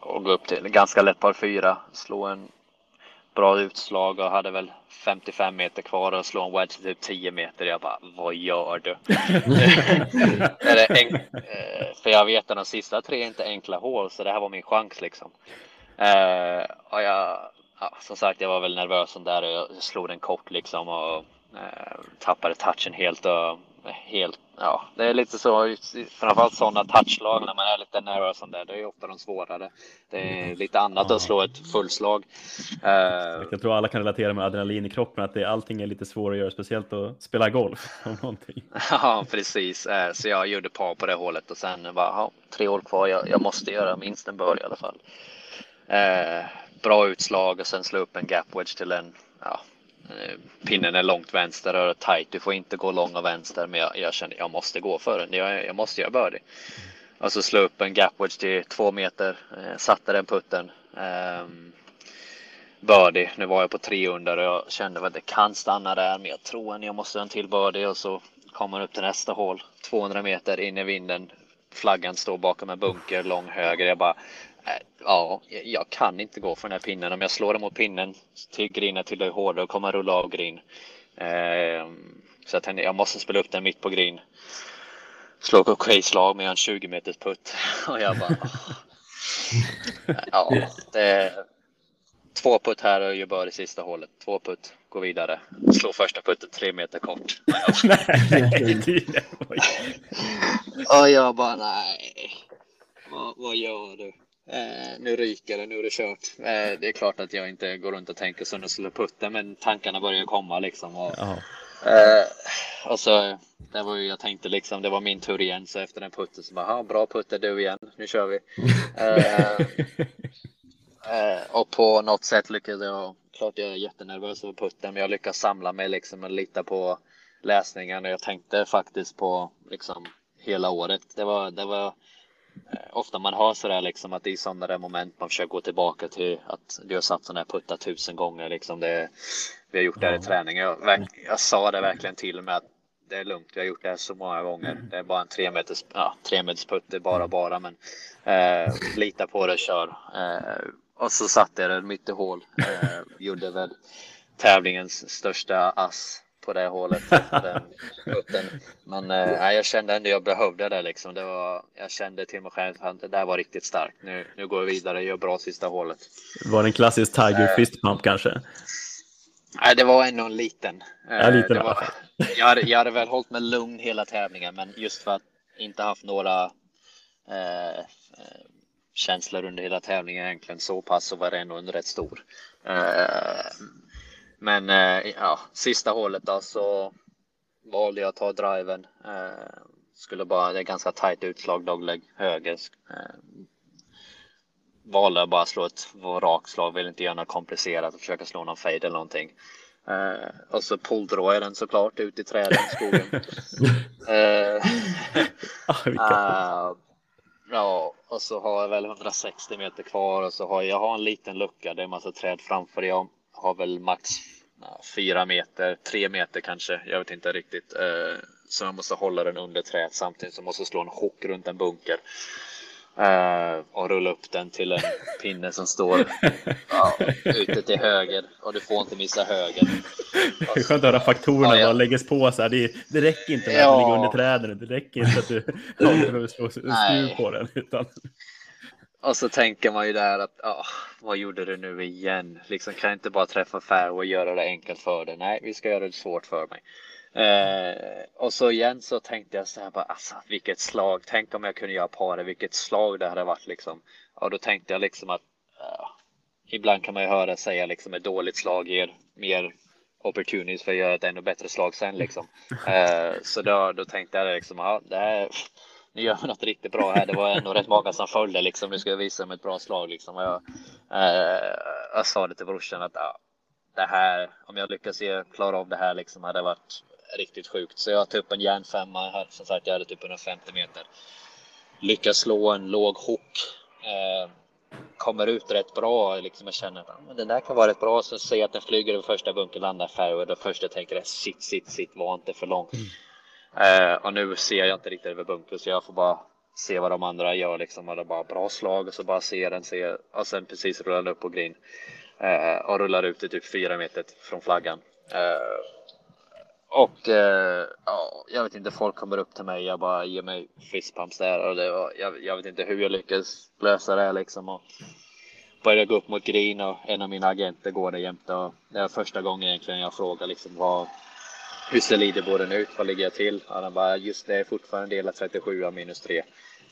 S2: Och gå upp till ganska lätt par fyra, slå en bra utslag och hade väl 55 meter kvar och slå en wedge typ 10 meter. Jag bara, vad gör du? Eh, för jag vet att de sista tre är inte enkla hål, så det här var min chans liksom. Uh, och jag, ja, som sagt, jag var väl nervös som där och jag slog den kort liksom och uh, tappade touchen helt och helt, ja, det är lite så, framförallt sådana touchlag när man är lite nervös som det, det är ofta de svårare. Det är lite annat ja. att slå ett fullslag.
S1: Uh, jag tror alla kan relatera med adrenalin i kroppen, att det, allting är lite svårare att göra, speciellt att spela golf. Om någonting.
S2: Ja, precis. Uh, så jag gjorde par på det hålet och sen bara, ja, tre hål kvar, jag, jag måste göra minst en bör i alla fall. Uh, bra utslag och sen slå upp en gap wedge till en, ja, Eh, pinnen är långt vänster och tight. Du får inte gå lång och vänster, men jag, jag känner jag måste gå för den. Jag, jag måste göra birdie. Och så slå upp en gap wedge till två meter, eh, satte den putten. Um, birdie. Nu var jag på tre under och jag kände att det kan stanna där, men jag tror att jag måste ha en till birdie och så kommer man upp till nästa hål. 200 meter in i vinden. Flaggan står bakom en bunker lång höger. Jag bara, ja, jag kan inte gå för den här pinnen. Om jag slår den mot pinnen till grinen till det är hårdare och kommer rulla av grin. Ehm, så jag tänkte jag måste spela upp den mitt på grin. Slå på okej slag med en 20 meters putt. Och jag bara... ja, det två putt här och gör bör i sista hålet. Två putt, gå vidare. Slå första putten tre meter kort. och jag bara nej. Vad, vad gör du? Eh, nu ryker det, nu är det kört. Eh, det är klart att jag inte går runt och tänker som jag skulle putta, men tankarna börjar komma liksom. Och, eh, och så, det var ju, jag tänkte liksom, det var min tur igen, så efter den putten så bara, bra putt är du igen, nu kör vi. Eh, eh, och på något sätt lyckades jag, klart jag är jättenervös över putten, men jag lyckas samla mig liksom och lita på läsningen och jag tänkte faktiskt på liksom hela året. Det var, det var ofta man har sådär liksom att det är sådana där moment man försöker gå tillbaka till att du har satt sådana här puttar tusen gånger liksom. Det, vi har gjort det här i träning. Jag, jag sa det verkligen till mig att det är lugnt. Vi har gjort det här så många gånger. Det är bara en tre meters, ja, tre meters putt. Det är bara bara, men eh, lita på det, kör. Eh, och så satte jag den mitt i hål. Eh, gjorde väl tävlingens största ass på det hålet. Putten. Men eh, jag kände ändå jag behövde det liksom. Det var, jag kände till mig själv att det där var riktigt starkt. Nu, nu går vi vidare och gör bra sista hålet.
S1: Var det en klassisk Tiger fist pump kanske?
S2: Nej, det var ändå en liten.
S1: Ja, liten
S2: det var, jag, hade, jag hade väl hållit mig lugn hela tävlingen, men just för att inte haft några eh, känslor under hela tävlingen egentligen så pass så var det ändå en rätt stor. Eh, men eh, ja, sista hålet då så valde jag att ta driven. Eh, skulle bara, det är ganska tajt utslag, dogleg höger. Valde bara slå ett rakt slag, vill inte göra något komplicerat och försöka slå någon fade eller någonting. Uh, och så pulldrar jag den såklart ut i träden skogen. uh, uh, ja, och så har jag väl 160 meter kvar och så har jag, jag har en liten lucka. Det är en massa träd framför. Jag har väl max fyra meter, tre meter kanske. Jag vet inte riktigt. så jag måste hålla den under trädet samtidigt som jag måste slå en chock runt en bunker. Uh, och rulla upp den till en pinne som står ja, ute till höger och du får inte missa höger.
S1: Det är skönt att höra faktorerna ja, ja. läggas på så här. Det, det räcker inte med ja. att ligga under träden. Det räcker inte att du ja, behöver slå skruv på den. Utan...
S2: Och så tänker man ju där att ja, vad gjorde du nu igen? Liksom kan jag inte bara träffa fairway och göra det enkelt för dig? Nej, vi ska göra det svårt för mig. Eh, och så igen så tänkte jag så här bara, alltså vilket slag, tänk om jag kunde göra paret, vilket slag det hade varit liksom. Och då tänkte jag liksom att uh, ibland kan man ju höra säga liksom ett dåligt slag ger mer opportunities för att göra ett ännu bättre slag sen liksom. Eh, så då, då tänkte jag liksom, ja, det här, nu gör vi något riktigt bra här. Det var ändå rätt många som följde liksom. Nu ska jag visa dem ett bra slag liksom. Och jag, eh, jag sa det till brorsan att ah, det här, om jag lyckas klara av det här liksom, hade varit riktigt sjukt. Så jag tog upp en järnfemma här. Som sagt, jag hade typ 150 meter. Lyckas slå en låg hook. Eh, kommer ut rätt bra. Liksom jag känner att den där kan vara rätt bra. Så ser jag att den flyger över första bunkern, landar fairway. Det första jag tänker är shit, shit, shit, var inte för långt. Mm. Eh, och nu ser jag inte riktigt över bunkern så jag får bara se vad de andra gör liksom. Och det bara bra slag och så bara ser den, ser och sen precis rullar upp på green. Eh, och rullar ut i typ fyra meter från flaggan. Eh, och eh, ja, jag vet inte, folk kommer upp till mig. Jag bara ger mig fistpumps där och det var, jag, jag vet inte hur jag lyckas lösa det här liksom. Och började gå upp mot green och en av mina agenter går där jämte. Och det är första gången egentligen jag frågar liksom vad, hur ser leaderboarden ut? Vad ligger jag till? Och han bara, just det är fortfarande delat 37 av minus 3.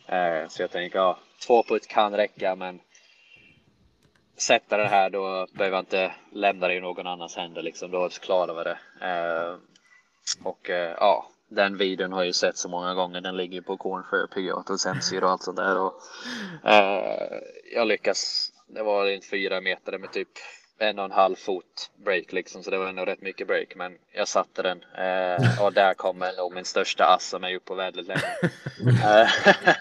S2: Eh, så jag tänker, ja, två putt kan räcka, men sätta det här då behöver jag inte lämna det i någon annans händer liksom. Då klarar vi det. Eh, och eh, ja, den videon har jag ju sett så många gånger. Den ligger på Cornfair, PGA hemsida och allt sånt där. Och, eh, jag lyckas. Det var en fyra meter med typ en och en halv fot break liksom, så det var ändå rätt mycket break. Men jag satte den eh, och där kommer nog min största ass som är uppe på väldigt länge.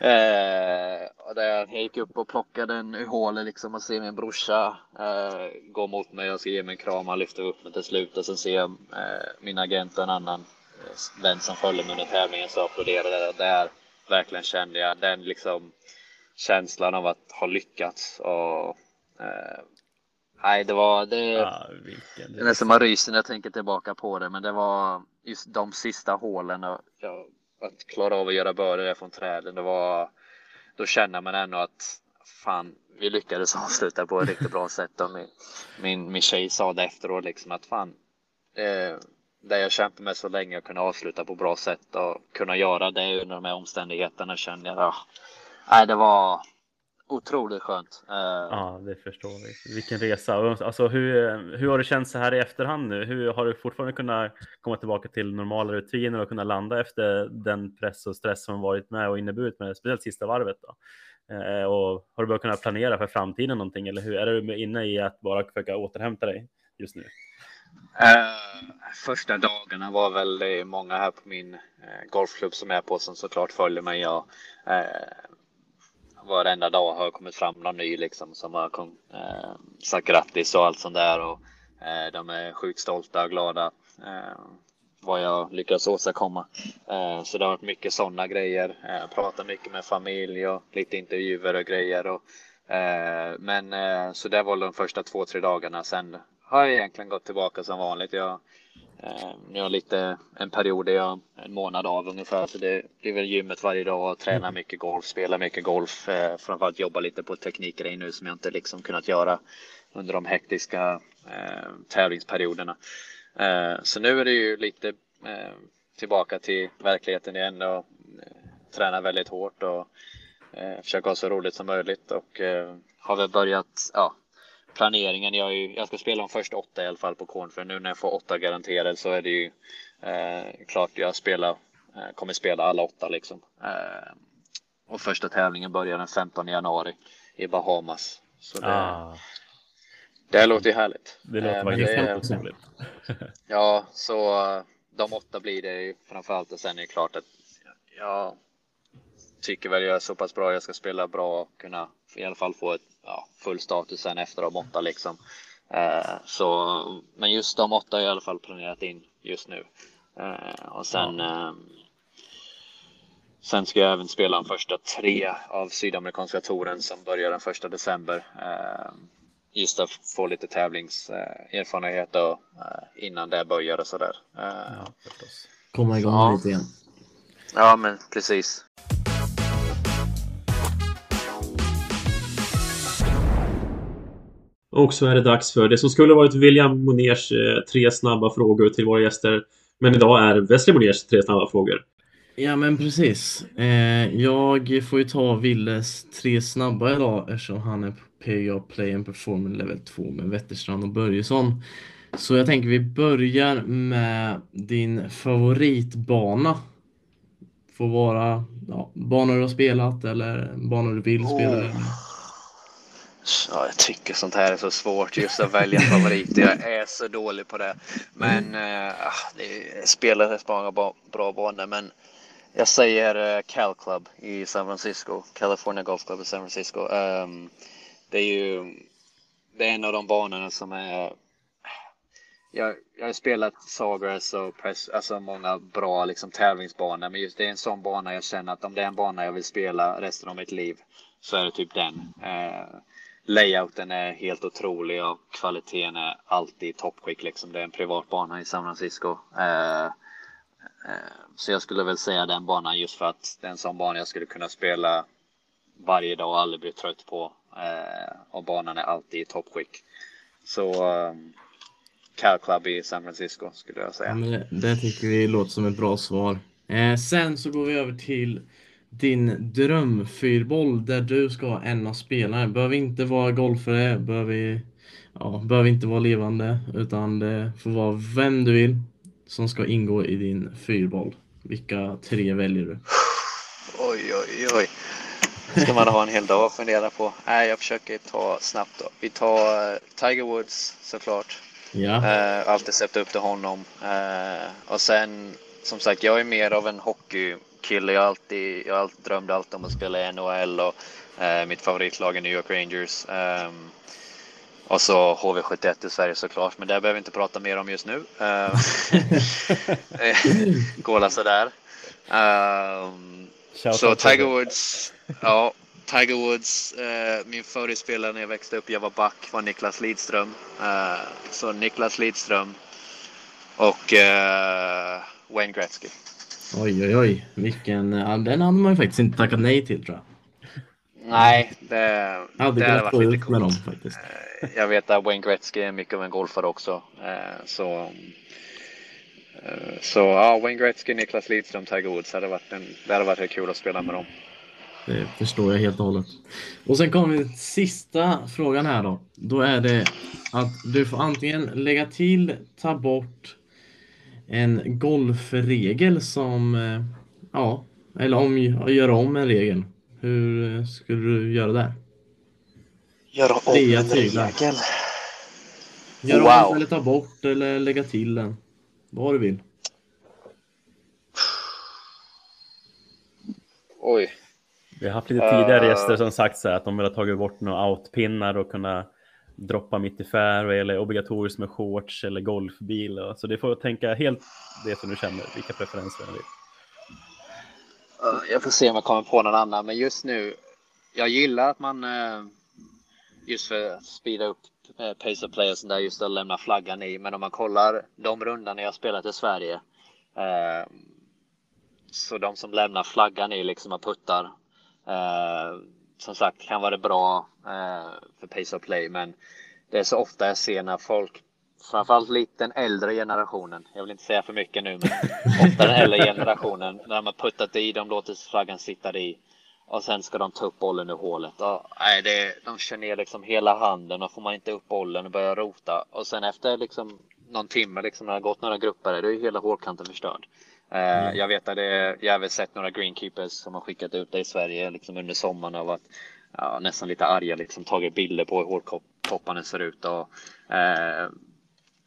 S2: Eh, och där jag gick upp och plockade den ur hålet liksom och ser min brorsa eh, gå mot mig. Jag ska ge mig en kram. Han lyfter upp mig till slut och sen ser jag eh, min agent och en annan eh, vän som följer mig under tävlingen så applåderade. Och där verkligen kände jag den liksom känslan av att ha lyckats och eh, Nej, det var det. Ja, vilken, det är som man ryser när jag tänker tillbaka på det, men det var just de sista hålen. Och jag att klara av att göra börder från träden. Det var, då känner man ändå att fan, vi lyckades avsluta på ett riktigt bra sätt. Och min, min, min tjej sa det efteråt liksom att fan, eh, det jag kämpade med så länge att kunna avsluta på bra sätt och kunna göra det under de här omständigheterna känner jag. Ja, nej, det var otroligt skönt. Uh,
S1: ja, det förstår vi. Vilken resa. Alltså, hur, hur har det känts så här i efterhand nu? Hur har du fortfarande kunnat komma tillbaka till normala rutiner och kunna landa efter den press och stress som varit med och inneburit med speciellt sista varvet? Då? Uh, och har du börjat kunna planera för framtiden någonting eller hur är du inne i att bara försöka återhämta dig just nu?
S2: Uh, första dagarna var väl det många här på min uh, golfklubb som är på som såklart följer mig. Jag, uh, varenda dag har kommit fram någon ny liksom som har kom, eh, sagt grattis och allt sånt där och eh, de är sjukt stolta och glada eh, vad jag lyckats åstadkomma. Eh, så det har varit mycket sådana grejer. Eh, pratat mycket med familj och lite intervjuer och grejer. Och, eh, men eh, så det var de första två, tre dagarna. Sen har jag egentligen gått tillbaka som vanligt. Jag Eh, nu har jag lite en period där jag en månad av ungefär så det blir väl gymmet varje dag och tränar mycket golf, spelar mycket golf, eh, framförallt jobba lite på teknikgrej nu som jag inte liksom kunnat göra under de hektiska eh, tävlingsperioderna. Eh, så nu är det ju lite tillbaka till verkligheten igen och eh, träna väldigt hårt och försöka ha så roligt som möjligt och har väl börjat ja, planeringen. Jag, är, jag ska spela de första åtta i alla fall på korn för nu när jag får åtta garanterade så är det ju eh, klart jag spelar, eh, kommer spela alla åtta liksom. Eh, och första tävlingen börjar den 15 januari i Bahamas. Så det,
S1: Ah,
S2: det låter ju härligt.
S1: det låter
S2: Eh,
S1: faktiskt helt.
S2: Ja, så de åtta blir det ju framförallt och sen är det klart att jag tycker väl jag är så pass bra. Jag ska spela bra och kunna i alla fall få ett ja, full status sen efter de åtta liksom. Eh, så, men just de åtta har jag i alla fall planerat in just nu. Eh, och sen eh, Sen ska jag även spela de första tre av Sydamerikanska touren som börjar den första december. Eh, just att få lite tävlingserfarenhet och eh, innan det börjar och sådär. Eh,
S1: Ja.
S4: Komma igång
S2: Ja.
S4: lite igen.
S2: ja, men precis.
S3: Och så är det dags för det som skulle varit William Moners eh, tre snabba frågor till våra gäster. Men idag är Wesley Moners tre snabba frågor.
S4: Ja men precis. Eh, jag får ju ta Willes tre snabba idag eftersom han är på PGA Play and Performance Level 2 med Wetterstrand och Börjesson. Så jag tänker vi börjar med din favoritbana. Får vara ja, banor du har spelat eller banor du vill spela.
S2: Oh. Ja, jag tycker sånt här är så svårt just att välja favoriter. Jag är så dålig på det. Men eh, ah, det spelar rätt många bra, bra banor. Men jag säger eh, Cal Club i San Francisco. California Golf Club i San Francisco. Ehm, det är ju det är en av de banorna som är jag, jag har spelat Sawgrass och press, alltså många bra liksom, tävlingsbanor. Men just det är en sån bana jag känner att om det är en bana jag vill spela resten av mitt liv så är det typ den. Eh, layouten är helt otrolig och kvaliteten är alltid i toppskick. Liksom. Det är en privat bana i San Francisco. Eh, eh, så jag skulle väl säga den banan just för att det är en sån bana jag skulle kunna spela varje dag och aldrig bli trött på. Eh, och banan är alltid i toppskick. Så eh, Cal Club i San Francisco skulle jag
S4: Ja,
S2: säga.
S4: men det, det tycker vi låter som ett bra svar. Eh, sen så går vi över till din drömfyrboll där du ska ha en av spelarna. Behöver inte vara golfare, behöver, ja, behöver inte vara levande, utan det får vara vem du vill som ska ingå i din fyrboll. Vilka tre väljer du?
S2: Oj, oj, oj. Ska man ha en hel dag att fundera på? Nej, jag försöker ta snabbt då. Vi tar eh, Tiger Woods såklart.
S4: Ja,
S2: Eh, alltid sett upp till honom. Eh, och sen, som sagt, jag är mer av en hockeykille. Jag, alltid, jag alltid drömde alltid om att spela i NHL och eh, mitt favoritlag är New York Rangers. Ehm, och så HV71 i Sverige såklart, men det behöver vi inte prata mer om just nu. Uh, Går sådär. Ehm,
S1: Shout
S2: så Tiger. Woods, ja, Tiger Woods, eh, min favoritspelare när jag växte upp, jag var back, var Niklas Lidström. Eh, så Niklas Lidström och eh, Wayne Gretzky.
S4: Oj oj oj, vilken, den hade man ju faktiskt inte tackat nej till tror jag.
S2: Nej, det,
S4: hade
S2: det hade varit lite
S4: med dem
S2: coolt.
S4: faktiskt.
S2: Eh, Jag vet att Wayne Gretzky är mycket av en golfare också. Eh, så eh, så ja, Wayne Gretzky, Niklas Lidström, Tiger Woods. Hade varit en, det hade varit kul att spela med dem.
S4: Det förstår jag helt och hållet. Och sen kommer vi till sista frågan här då. Då är det att du får antingen lägga till, ta bort en golfregel som, eh, ja, eller om, göra om en regel. Hur eh, skulle du göra där?
S2: Göra om
S4: Fria
S2: en
S4: tyglar.
S2: regel.
S4: Göra
S2: Wow.
S4: om eller ta bort eller lägga till den. Vad du vill.
S2: Oj.
S1: Vi har haft lite tidigare
S2: Eh.
S1: gäster som sagt så här att de vill ha tagit bort några outpinnar och kunna droppa mitt i fairway eller obligatoriskt med shorts eller golfbil. och- Så det får tänka helt det som du känner, vilka preferenser du vill.
S2: Jag får se om jag kommer på någon annan, men just nu. Jag gillar att man eh, just för att speeda upp eh, pace of play och sånt där just att lämna flaggan i. Men om man kollar de rundorna jag spelat i Sverige. Eh, så de som lämnar flaggan i liksom och puttar. Som sagt kan vara bra eh, för pace of play, men det är så ofta jag ser när folk framförallt lite den äldre generationen. Jag vill inte säga för mycket nu, men ofta den äldre generationen när de har puttat i, de låter flaggan sitta i och sen ska de ta upp bollen ur hålet. Och, nej, det, de kör ner liksom hela handen och får man inte upp bollen och börjar rota och sen efter liksom någon timme liksom när det har gått några grupper, då är hela hålkanten förstörd. Eh, mm. Jag vet att det, jag har även sett några greenkeepers som har skickat ut det i Sverige liksom under sommaren av att ja, nästan lite arga liksom tagit bilder på hur hårtopparna ser ut och eh,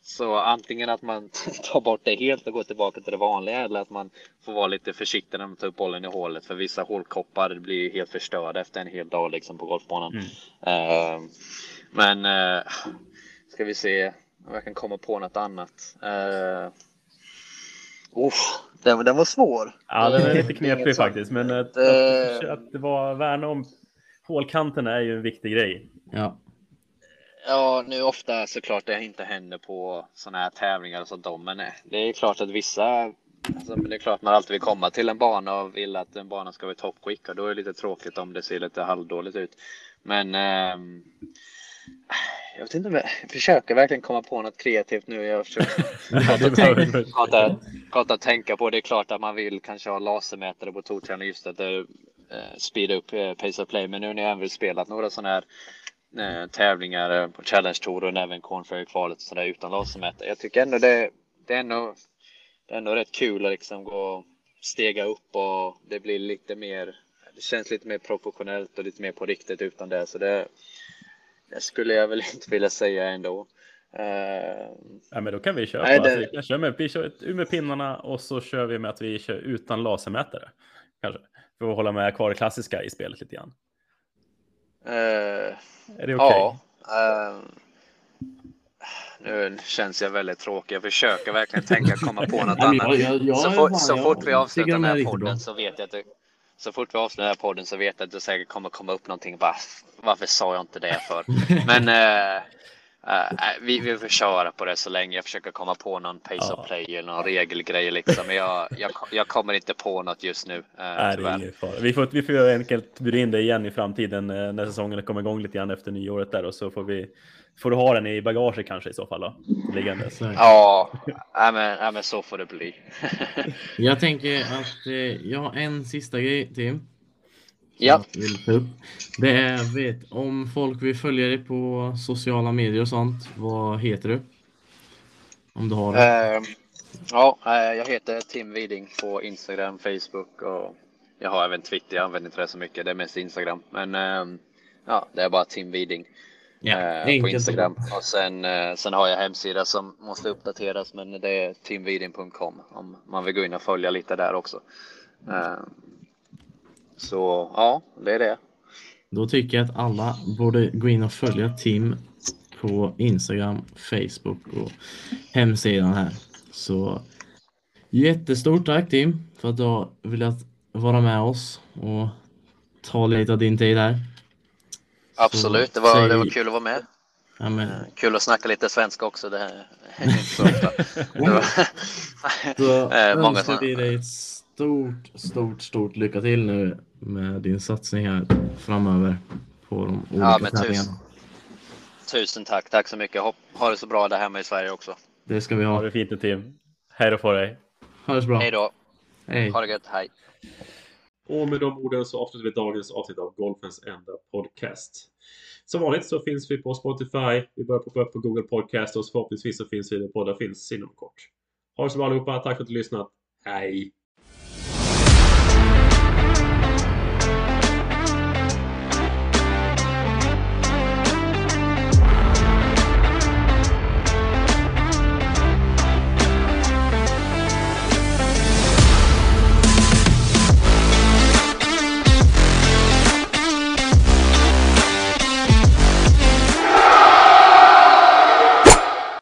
S2: så antingen att man tar bort det helt och går tillbaka till det vanliga eller att man får vara lite försiktig när man tar upp bollen i hålet för vissa hålkoppar blir helt förstörda efter en hel dag liksom på golfbanan. Mm. Uh, men uh, ska vi se om jag kan komma på något annat. Oh, den, den var svår.
S1: Ja, den är lite knepig faktiskt, men att, att, att det var värna om hålkanterna är ju en viktig grej.
S4: Ja.
S2: Ja, nu ofta såklart det inte händer på sådana här tävlingar sånt om, men det är klart att vissa Alltså, det är klart man alltid vill komma till en bana och vill att en bana ska vara top quick och då är det lite tråkigt om det ser lite halvdåligt ut. Men eh, jag vet inte om jag försöker verkligen komma på något kreativt nu. Jag försöker tänka på. Det är klart att man vill kanske ha lasermätare på tourtränaren just att det eh, speed upp eh, pace of play. Men nu när jag även spelat några sådana här eh, tävlingar eh, på Challenge Tour och även Corn Ferry kvalet och sådär utan lasermätare. Jag tycker ändå det, det är ändå, det är ändå rätt kul att liksom gå stega upp och det blir lite mer. Det känns lite mer professionellt och lite mer på riktigt utan det, så det, det skulle jag väl inte vilja säga ändå. Uh,
S1: ja, men då kan vi köra. Nej, det... alltså, vi, kör med, vi kör med pinnarna och så kör vi med att vi kör utan lasermätare. Kanske. För att hålla med kvar det klassiska i spelet lite grann.
S2: Uh, är det okej? Okay? Ja. Uh, nu känns jag väldigt tråkig. Jag försöker verkligen tänka komma på något annat. Så, fort, så fort vi avslutar den här podden så vet jag att det, så fort vi avslutar den här podden så vet jag att det säkert kommer komma upp någonting. Bara, varför sa jag inte det för? Men uh, Uh, vi, vi får köra på det så länge. Jag försöker komma på någon pace of play eller någon regelgrej liksom. Men jag, jag, jag kommer inte på något just nu. Uh,
S1: Nej, det är vi får, vi får enkelt bjuda in dig igen i framtiden när säsongen kommer igång lite grann efter nyåret där och så får vi får du ha den i bagaget kanske i så fall då? Liggandes.
S2: Ja, ja men, ja, men så får det bli.
S4: jag tänker att eh, jag har en sista grej Tim.
S2: Ja.
S4: Det är, vet, om folk vill följa dig på sociala medier och sånt, vad heter du? Om du har det.
S2: Uh, ja, jag heter Tim Widing på Instagram, Facebook och jag har även Twitter. Jag använder inte det så mycket. Det är mest Instagram, men uh, ja, det är bara Tim Widing. Ja, på Instagram och sen, sen har jag hemsida som måste uppdateras men det är timviding.com om man vill gå in och följa lite där också. Så ja, det är det.
S4: Då tycker jag att alla borde gå in och följa Tim på Instagram, Facebook och hemsidan här. Så jättestort tack Tim för att du har velat vara med oss och ta lite av din tid här.
S2: Absolut, det var, säg... det var kul att vara med. Ja, men... Eh, kul att snacka lite svenska också. Det är inte så ofta.
S4: Då eh, önskar vi dig ett stort, stort, stort lycka till nu med din satsning här framöver på de olika ja, men. Tusen,
S2: tusen tack, tack så mycket. Ha det så bra där hemma i Sverige också.
S4: Det ska vi ha.
S1: Ha det fint nu Tim. Hej då på dig.
S4: Ha det så bra.
S2: Hej då.
S4: Hej.
S2: Ha det gött, hej.
S3: Och med de orden så avslutar vi dagens avsnitt av Golfens enda podcast. Som vanligt så finns vi på Spotify, vi börjar poppa upp på Google Podcast och förhoppningsvis så finns vi där poddar finns inom kort. Ha det så bra allihopa, tack för att du lyssnat. Hej!